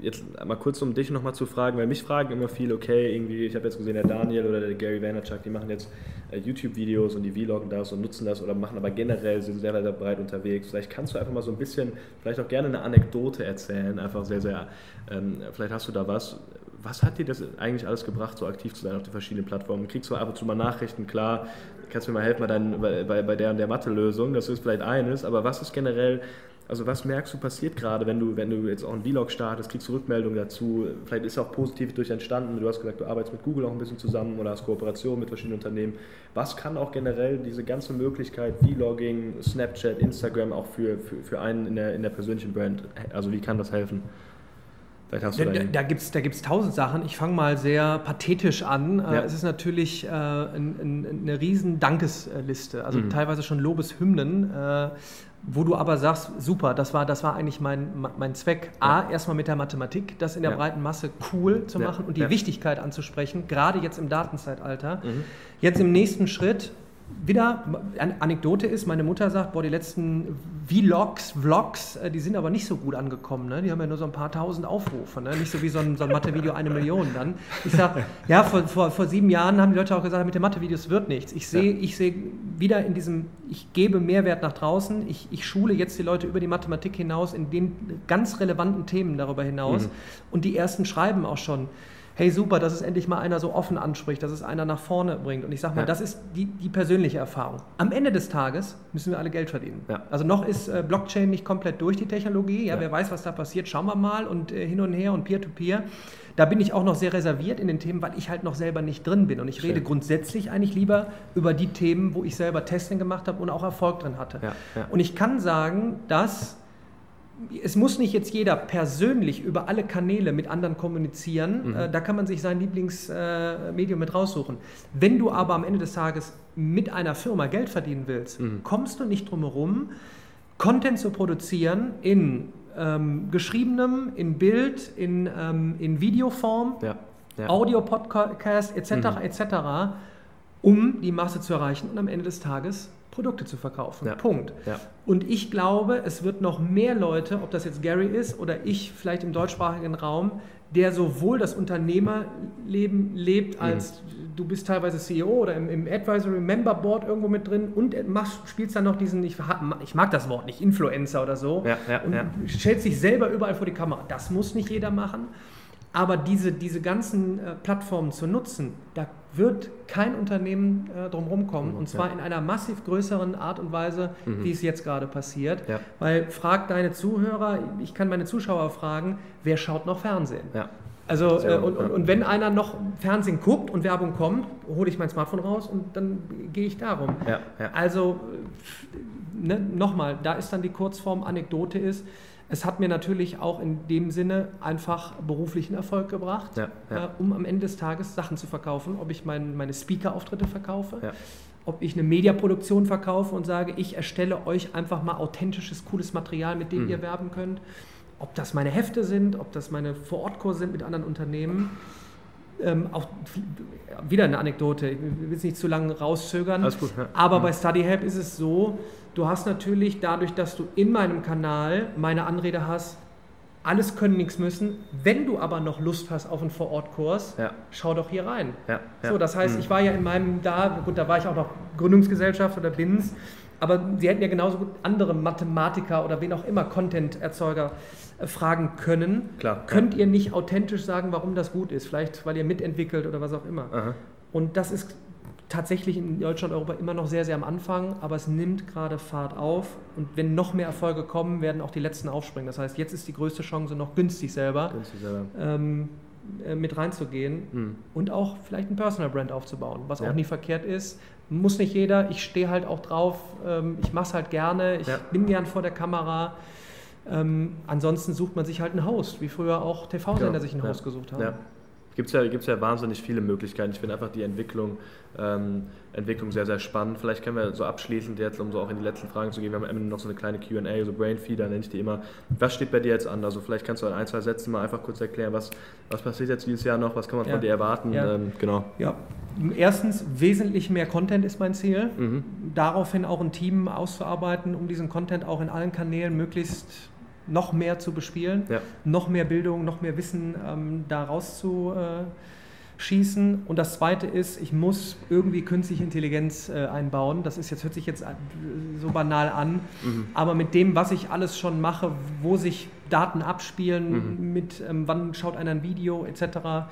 jetzt mal kurz, um dich nochmal zu fragen, weil mich fragen immer viel, okay, irgendwie, ich habe jetzt gesehen, der Daniel oder der Gary Vaynerchuk, die machen jetzt äh, YouTube-Videos und die vloggen das und nutzen das oder machen aber generell, sind sehr, sehr breit unterwegs. Vielleicht kannst du einfach mal so ein bisschen, vielleicht auch gerne eine Anekdote erzählen, einfach sehr, sehr, ähm, vielleicht hast du da was. Was hat dir das eigentlich alles gebracht, so aktiv zu sein auf den verschiedenen Plattformen? Kriegst du ab und zu mal Nachrichten, klar, kannst du mir mal helfen bei, dein, bei, bei der und der Mathe-Lösung, das ist vielleicht eines, aber was ist generell also was merkst du passiert gerade, wenn du, wenn du jetzt auch einen Vlog startest, kriegst du Rückmeldungen dazu, vielleicht ist auch positiv durch entstanden, du hast gesagt, du arbeitest mit Google auch ein bisschen zusammen oder hast Kooperation mit verschiedenen Unternehmen. Was kann auch generell diese ganze Möglichkeit Vlogging, Snapchat, Instagram auch für, für, für einen in der, in der persönlichen Brand, also wie kann das helfen? Da, da, da gibt es da gibt's tausend Sachen. Ich fange mal sehr pathetisch an. Äh, ja. Es ist natürlich äh, ein, ein, eine riesen Dankesliste, also mhm. teilweise schon Lobeshymnen. Äh, wo du aber sagst, super, das war, das war eigentlich mein, mein Zweck. A, ja. erstmal mit der Mathematik, das in der ja. breiten Masse cool zu machen und die Wichtigkeit anzusprechen, gerade jetzt im Datenzeitalter. Mhm. Jetzt im nächsten Schritt wieder eine Anekdote ist, meine Mutter sagt, boah, die letzten Vlogs, Vlogs, äh, die sind aber nicht so gut angekommen. Ne? Die haben ja nur so ein paar tausend Aufrufe. Ne? Nicht so wie so ein, so ein Mathe-Video eine Million dann. Ich sage, ja, vor, vor, vor sieben Jahren haben die Leute auch gesagt, mit den Mathe-Videos wird nichts. Ich sehe ja. seh wieder in diesem, ich gebe Mehrwert nach draußen. Ich, ich schule jetzt die Leute über die Mathematik hinaus in den ganz relevanten Themen darüber hinaus. Mhm. Und die ersten schreiben auch schon hey super, dass es endlich mal einer so offen anspricht, dass es einer nach vorne bringt. Und ich sage mal, ja. das ist die, die persönliche Erfahrung. Am Ende des Tages müssen wir alle Geld verdienen. Ja. Also noch ist äh, Blockchain nicht komplett durch die Technologie. Ja, ja, Wer weiß, was da passiert, schauen wir mal und äh, hin und her und Peer-to-Peer. -Peer. Da bin ich auch noch sehr reserviert in den Themen, weil ich halt noch selber nicht drin bin. Und ich Schön. rede grundsätzlich eigentlich lieber über die Themen, wo ich selber Testing gemacht habe und auch Erfolg drin hatte. Und ich kann sagen, dass es muss nicht jetzt jeder persönlich über alle Kanäle mit anderen kommunizieren. Mhm. Äh, da kann man sich sein Lieblingsmedium mit raussuchen. Wenn du aber am Ende des Tages mit einer Firma Geld verdienen willst, mhm. kommst du nicht drum herum, Content zu produzieren in ähm, geschriebenem, in Bild, in, ähm, in Videoform, ja. ja. Audio-Podcast etc. Mhm. etc., um die Masse zu erreichen und am Ende des Tages Produkte zu verkaufen. Ja. Punkt. Ja. Und ich glaube, es wird noch mehr Leute, ob das jetzt Gary ist oder ich vielleicht im deutschsprachigen Raum, der sowohl das Unternehmerleben lebt, mhm. als mhm. du bist teilweise CEO oder im, im, Advisory Member Board irgendwo mit drin und machst, spielst dann noch diesen, ich, ich mag das Wort nicht, Influencer oder so, ja, und stellst dich selber überall vor die Kamera. Das muss nicht jeder machen. Aber diese, diese ganzen äh, Plattformen zu nutzen, da wird kein Unternehmen äh, drumherum kommen. Und zwar ja. in einer massiv größeren Art und Weise, mhm. wie es jetzt gerade passiert. Ja. Weil frag deine Zuhörer, ich kann meine Zuschauer fragen, wer schaut noch Fernsehen? Ja. Also, äh, und, und, und, wenn einer noch Fernsehen guckt und Werbung kommt, hole ich mein Smartphone raus und dann gehe ich darum. Also, ne, nochmal, da ist dann die Kurzform, Anekdote ist, es hat mir natürlich auch in dem Sinne einfach beruflichen Erfolg gebracht, ja, ja. Äh, um am Ende des Tages Sachen zu verkaufen, ob ich mein, meine Speaker-Auftritte verkaufe, ja. ob ich eine Mediaproduktion verkaufe und sage, ich erstelle euch einfach mal authentisches, cooles Material, mit dem mhm. ihr werben könnt, ob das meine Hefte sind, ob das meine Vorortkurse sind mit anderen Unternehmen. Ähm, auch wieder eine Anekdote, ich will es nicht zu lange rauszögern, gut, aber mhm. bei StudyHelp ist es so, Du hast natürlich dadurch, dass du in meinem Kanal meine Anrede hast, alles können, nichts müssen. Wenn du aber noch Lust hast auf einen Vorortkurs, ja. schau doch hier rein. Ja, ja. So, das heißt, mhm. ich war ja in meinem da, gut, da war ich auch noch Gründungsgesellschaft oder BINS, aber sie hätten ja genauso gut andere Mathematiker oder wen auch immer Content-Erzeuger äh, fragen können. Klar, Könnt ihr nicht authentisch sagen, warum das gut ist? Vielleicht, weil ihr mitentwickelt oder was auch immer. Aha. Und das ist tatsächlich in Deutschland, Europa immer noch sehr, sehr am Anfang, aber es nimmt gerade Fahrt auf und wenn noch mehr Erfolge kommen, werden auch die letzten aufspringen. Das heißt, jetzt ist die größte Chance, noch günstig selber, günstig selber. Ähm, äh, mit reinzugehen hm. und auch vielleicht ein Personal Brand aufzubauen, was ja. auch nicht verkehrt ist. Muss nicht jeder, ich stehe halt auch drauf, ähm, ich mache es halt gerne, ich ja. bin gern vor der Kamera. Ähm, ansonsten sucht man sich halt einen Host, wie früher auch TV-Sender ja. sich einen Host gesucht haben gibt es ja, gibt's ja wahnsinnig viele Möglichkeiten. Ich finde einfach die Entwicklung, Entwicklung sehr, sehr spannend. Vielleicht können wir so abschließend jetzt, um so auch in die letzten Fragen zu gehen, wir haben am Ende noch so eine kleine QA, so Brainfeeder nenne ich die immer. Was steht bei dir jetzt an? Also vielleicht kannst du in ein, zwei Sätzen mal einfach kurz erklären, was, was passiert jetzt dieses Jahr noch, was kann man ja. von dir erwarten? Ja. Ähm, genau. Ja. Erstens, wesentlich mehr Content ist mein Ziel. Mhm. Daraufhin auch ein Team auszuarbeiten, um diesen Content auch in allen Kanälen möglichst noch mehr zu bespielen, ja. noch mehr Bildung, noch mehr Wissen ähm, da rauszuschießen. Und das Zweite ist, ich muss irgendwie künstliche Intelligenz äh, einbauen. Das ist jetzt, hört sich jetzt äh, so banal an, mhm. aber mit dem, was ich alles schon mache, wo sich Daten abspielen, mhm. mit ähm, wann schaut einer ein Video etc.,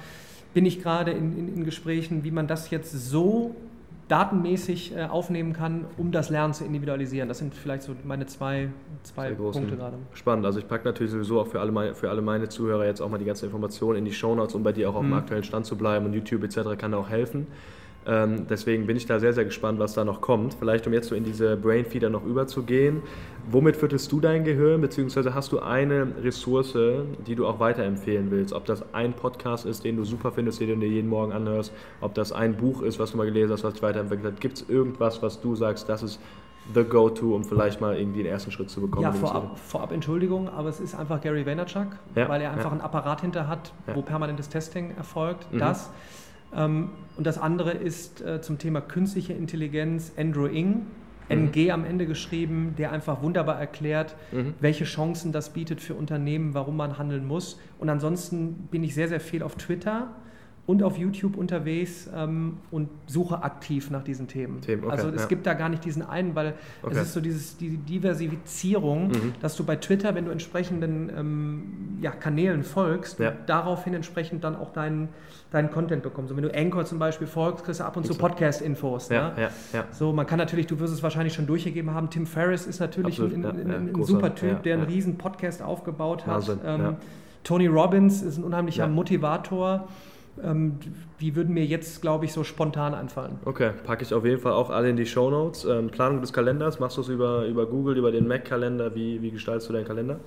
bin ich gerade in, in, in Gesprächen, wie man das jetzt so datenmäßig äh, aufnehmen kann, um das Lernen zu individualisieren. Das sind vielleicht so meine zwei, zwei Punkte gerade. Spannend. Also ich packe natürlich sowieso auch für alle, meine, für alle meine Zuhörer jetzt auch mal die ganzen Informationen in die Shownotes, um bei dir auch auf mhm. dem aktuellen Stand zu bleiben und YouTube etc. kann auch helfen. Ähm, deswegen bin ich da sehr, sehr gespannt, was da noch kommt. Vielleicht, um jetzt so in diese Brainfeeder noch überzugehen. Womit fütterst du dein Gehirn, beziehungsweise hast du eine Ressource, die du auch weiterempfehlen willst? Ob das ein Podcast ist, den du super findest, den du dir jeden Morgen anhörst, ob das ein Buch ist, was du mal gelesen hast, was dich weiterentwickelt hat. Gibt es irgendwas, was du sagst, das ist the go-to, um vielleicht mal irgendwie den ersten Schritt zu bekommen? Ja, vorab, vorab Entschuldigung, aber es ist einfach Gary Vaynerchuk, ja, weil er einfach ja. einen Apparat hinter hat, ja. wo permanentes Testing erfolgt. Mhm. Das und das andere ist äh, zum Thema künstliche Intelligenz Andrew Ng, NG mhm. am Ende geschrieben, der einfach wunderbar erklärt, mhm. welche Chancen das bietet für Unternehmen, warum man handeln muss. Und ansonsten bin ich sehr, sehr viel auf Twitter und auf YouTube unterwegs ähm, und suche aktiv nach diesen Themen. Themen okay, also es ja. gibt da gar nicht diesen einen, weil okay. es ist so dieses, die Diversifizierung, mhm. dass du bei Twitter, wenn du entsprechenden ähm, ja, Kanälen folgst, ja. daraufhin entsprechend dann auch deinen, deinen Content bekommst. Und wenn du Anchor zum Beispiel folgst, kriegst du ab und zu Podcast-Infos. Ja, ne? So, man kann natürlich, du wirst es wahrscheinlich schon durchgegeben haben, Tim Ferriss ist natürlich Absolut, ein, ein, ein super Typ, der einen riesen Podcast aufgebaut hat. Ähm, Tony Robbins ist ein unheimlicher Motivator. Ähm, die würden mir jetzt, glaube ich, so spontan einfallen. Okay, packe ich auf jeden Fall auch alle in die Show Notes. Ähm, Planung des Kalenders, machst du es über, über Google, über den Mac-Kalender? Wie, wie gestaltest du deinen Kalender?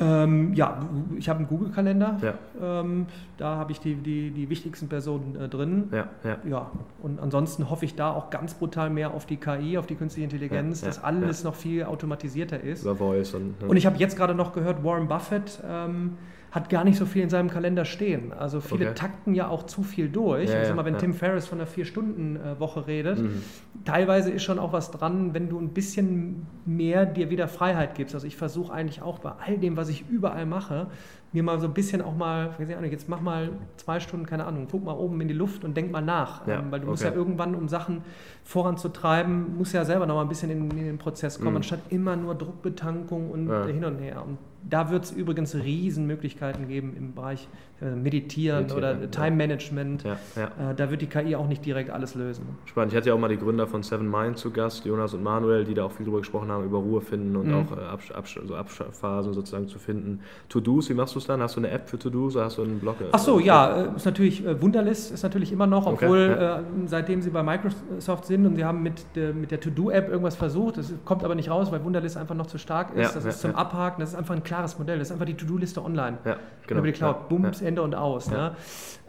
Ähm, ja, ich habe einen Google-Kalender. Ja. Ähm, da habe ich die, die, die wichtigsten Personen äh, drin. Ja, ja. ja, und ansonsten hoffe ich da auch ganz brutal mehr auf die KI, auf die künstliche Intelligenz, ja, dass alles noch viel automatisierter ist. Über Voice. Und, und ich habe jetzt gerade noch gehört, Warren Buffett ähm, hat gar nicht so viel in seinem Kalender stehen. Also viele okay. takten ja auch zu viel durch. Ja, ich sag mal, wenn ja. Tim Ferriss von einer Vier-Stunden-Woche redet, mhm. teilweise ist schon auch was dran, wenn du ein bisschen mehr dir wieder Freiheit gibst. Also ich versuche eigentlich auch bei all dem, was ich überall mache, mir mal so ein bisschen auch mal, jetzt mach mal zwei Stunden, keine Ahnung, guck mal oben in die Luft und denk mal nach. Ja, ähm, weil du okay. musst ja irgendwann, um Sachen voranzutreiben, musst ja selber noch mal ein bisschen in, in den Prozess kommen, mhm. anstatt immer nur Druckbetankung und ja. hin und her. Und da wird es übrigens Riesenmöglichkeiten geben im Bereich Meditieren, Meditieren oder ja. Time Management. Ja, ja. Äh, da wird die KI auch nicht direkt alles lösen. Spannend. Ich hatte ja auch mal die Gründer von Seven Mind zu Gast, Jonas und Manuel, die da auch viel drüber gesprochen haben, über Ruhe finden und mhm. auch äh, Absch Absch also Abphasen sozusagen zu finden. To-Dos, wie machst du es dann? Hast du eine App für To-Dos oder hast du einen Blog? Ach so, ja, ist natürlich, Wunderlist ist natürlich immer noch, obwohl okay, seitdem sie bei Microsoft sind und sie haben mit der, mit der To-Do-App irgendwas versucht, das kommt aber nicht raus, weil Wunderlist einfach noch zu stark ist. das ist zum Abhaken, das ist einfach ein klares Modell, das ist einfach die To-Do-Liste online. Ja, genau. Über die Cloud, Bums, Ende und aus. Ne?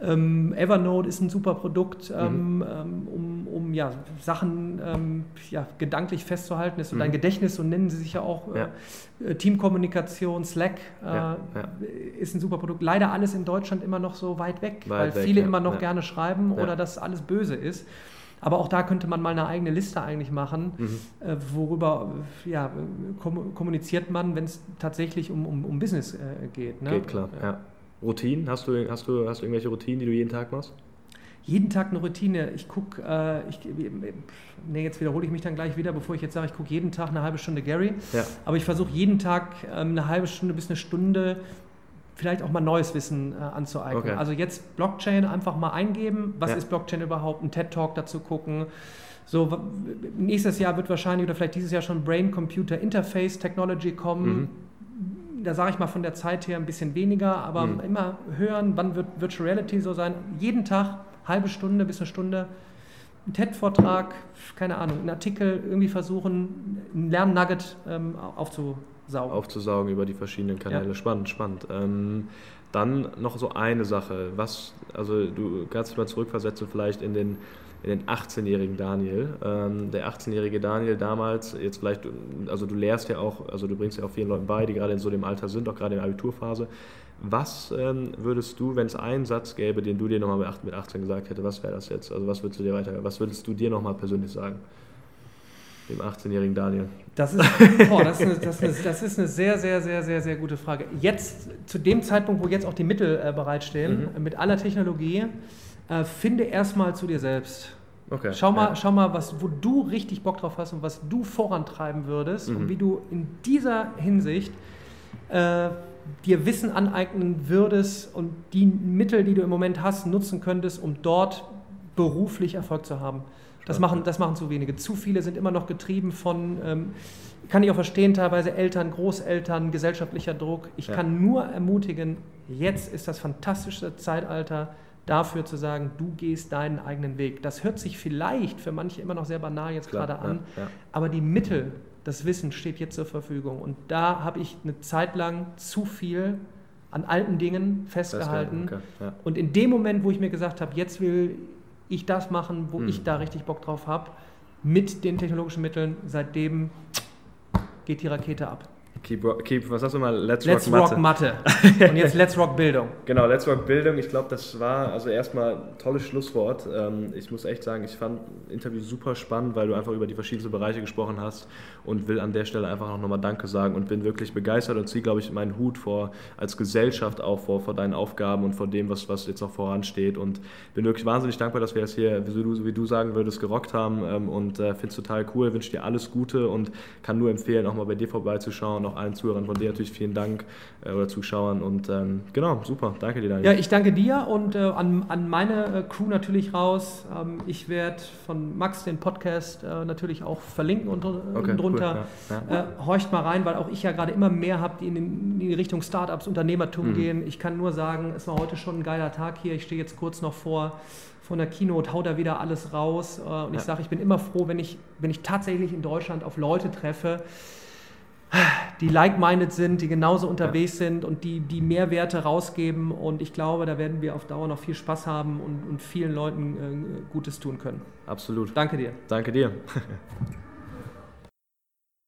Ähm, Evernote ist ein super Produkt, ähm, mhm. ähm, um, um ja, Sachen ähm, ja, gedanklich festzuhalten. Ist so mhm. dein Gedächtnis, so nennen sie sich ja auch. Ja. Äh, Teamkommunikation, Slack äh, ja, ist ein super Produkt. Leider alles in Deutschland immer noch so weit weg, weit weil weg, viele immer noch gerne schreiben oder dass alles böse ist. Aber auch da könnte man mal eine eigene Liste eigentlich machen, mhm. äh, worüber ja, kommuniziert man, wenn es tatsächlich um, um, um Business äh, geht. Ne? Geht klar, ja. Routinen? Hast du, hast, du, hast du irgendwelche Routinen, die du jeden Tag machst? Jeden Tag eine Routine. Ich gucke, äh, ich, nee, jetzt wiederhole ich mich dann gleich wieder, bevor ich jetzt sage, ich gucke jeden Tag eine halbe Stunde Gary. Ja. Aber ich versuche jeden Tag ähm, eine halbe Stunde bis eine Stunde vielleicht auch mal neues Wissen äh, anzueignen. Okay. Also jetzt Blockchain einfach mal eingeben. Was ja. ist Blockchain überhaupt? Ein TED-Talk dazu gucken. So, nächstes Jahr wird wahrscheinlich oder vielleicht dieses Jahr schon Brain-Computer-Interface Technology kommen. Mhm da sage ich mal von der Zeit her ein bisschen weniger, aber mhm. immer hören, wann wird Virtual Reality so sein. Jeden Tag, halbe Stunde bis eine Stunde, ein TED-Vortrag, keine Ahnung, einen Artikel, irgendwie versuchen, ein Lernnugget ähm, aufzusaugen. Aufzusaugen über die verschiedenen Kanäle. Ja. Spannend, spannend. Ähm, dann noch so eine Sache, was, also du kannst dich mal zurückversetzen, vielleicht in den in den 18-jährigen Daniel. Ähm, der 18-jährige Daniel damals, jetzt vielleicht, also du lehrst ja auch, also du bringst ja auch vielen Leuten bei, die gerade in so dem Alter sind, auch gerade in der Abiturphase. Was ähm, würdest du, wenn es einen Satz gäbe, den du dir nochmal mit 18 gesagt hättest, was wäre das jetzt? Also was würdest du dir weiter, was würdest du dir nochmal persönlich sagen? Dem 18-jährigen Daniel. Das ist, oh, das, ist eine, das, ist eine, das ist eine sehr, sehr, sehr, sehr, sehr gute Frage. Jetzt, zu dem Zeitpunkt, wo jetzt auch die Mittel äh, bereitstehen, mhm. mit aller Technologie, äh, finde erstmal zu dir selbst. Okay, schau, mal, ja. schau mal, was, wo du richtig Bock drauf hast und was du vorantreiben würdest mhm. und wie du in dieser Hinsicht äh, dir Wissen aneignen würdest und die Mittel, die du im Moment hast, nutzen könntest, um dort beruflich Erfolg zu haben. Das machen, das machen zu wenige. Zu viele sind immer noch getrieben von, ähm, kann ich auch verstehen, teilweise Eltern, Großeltern, gesellschaftlicher Druck. Ich ja. kann nur ermutigen, jetzt ist das fantastische Zeitalter, dafür zu sagen, du gehst deinen eigenen Weg. Das hört sich vielleicht für manche immer noch sehr banal jetzt Klar, gerade an, ja, ja. aber die Mittel, das Wissen steht jetzt zur Verfügung. Und da habe ich eine Zeit lang zu viel an alten Dingen festgehalten. Okay, ja. Und in dem Moment, wo ich mir gesagt habe, jetzt will ich das machen, wo hm. ich da richtig Bock drauf habe, mit den technologischen Mitteln, seitdem geht die Rakete ab. Keep, keep, was hast du mal? Let's, Let's Rock, Rock Mathe. (laughs) Und jetzt Let's Rock Bildung. Genau, Let's Rock Bildung. Ich glaube, das war also erstmal ein tolles Schlusswort. Ähm, ich muss echt sagen, ich fand das Interview super spannend, weil du einfach über die verschiedenen Bereiche gesprochen hast und will an der Stelle einfach auch nochmal Danke sagen und bin wirklich begeistert und ziehe, glaube ich, meinen Hut vor als Gesellschaft auch vor, vor deinen Aufgaben und vor dem, was, was jetzt noch voransteht und bin wirklich wahnsinnig dankbar, dass wir es hier, wie du, wie du sagen würdest, gerockt haben ähm, und äh, finde es total cool, wünsche dir alles Gute und kann nur empfehlen, auch mal bei dir vorbeizuschauen auch allen Zuhörern von dir natürlich vielen Dank äh, oder Zuschauern und ähm, genau, super, danke dir Daniel. Ja, ich danke dir und äh, an, an meine äh, Crew natürlich raus. Ähm, ich werde von Max den Podcast äh, natürlich auch verlinken und, okay, drunter. Cool, ja, ja. Äh, horcht mal rein, weil auch ich ja gerade immer mehr habe, die in, in, die Richtung Startups, Unternehmertum mhm. gehen. Ich kann nur sagen, es war heute schon ein geiler Tag hier. Ich stehe jetzt kurz noch vor von der Keynote, hau da wieder alles raus. Äh, und ich sage, ich bin immer froh, wenn ich, wenn ich tatsächlich in Deutschland auf Leute treffe, die like-minded sind, die genauso unterwegs ja. sind und die, die Mehrwerte rausgeben. Und ich glaube, da werden wir auf Dauer noch viel Spaß haben und, und vielen Leuten äh, Gutes tun können. Absolut. Danke dir. Danke dir. (laughs)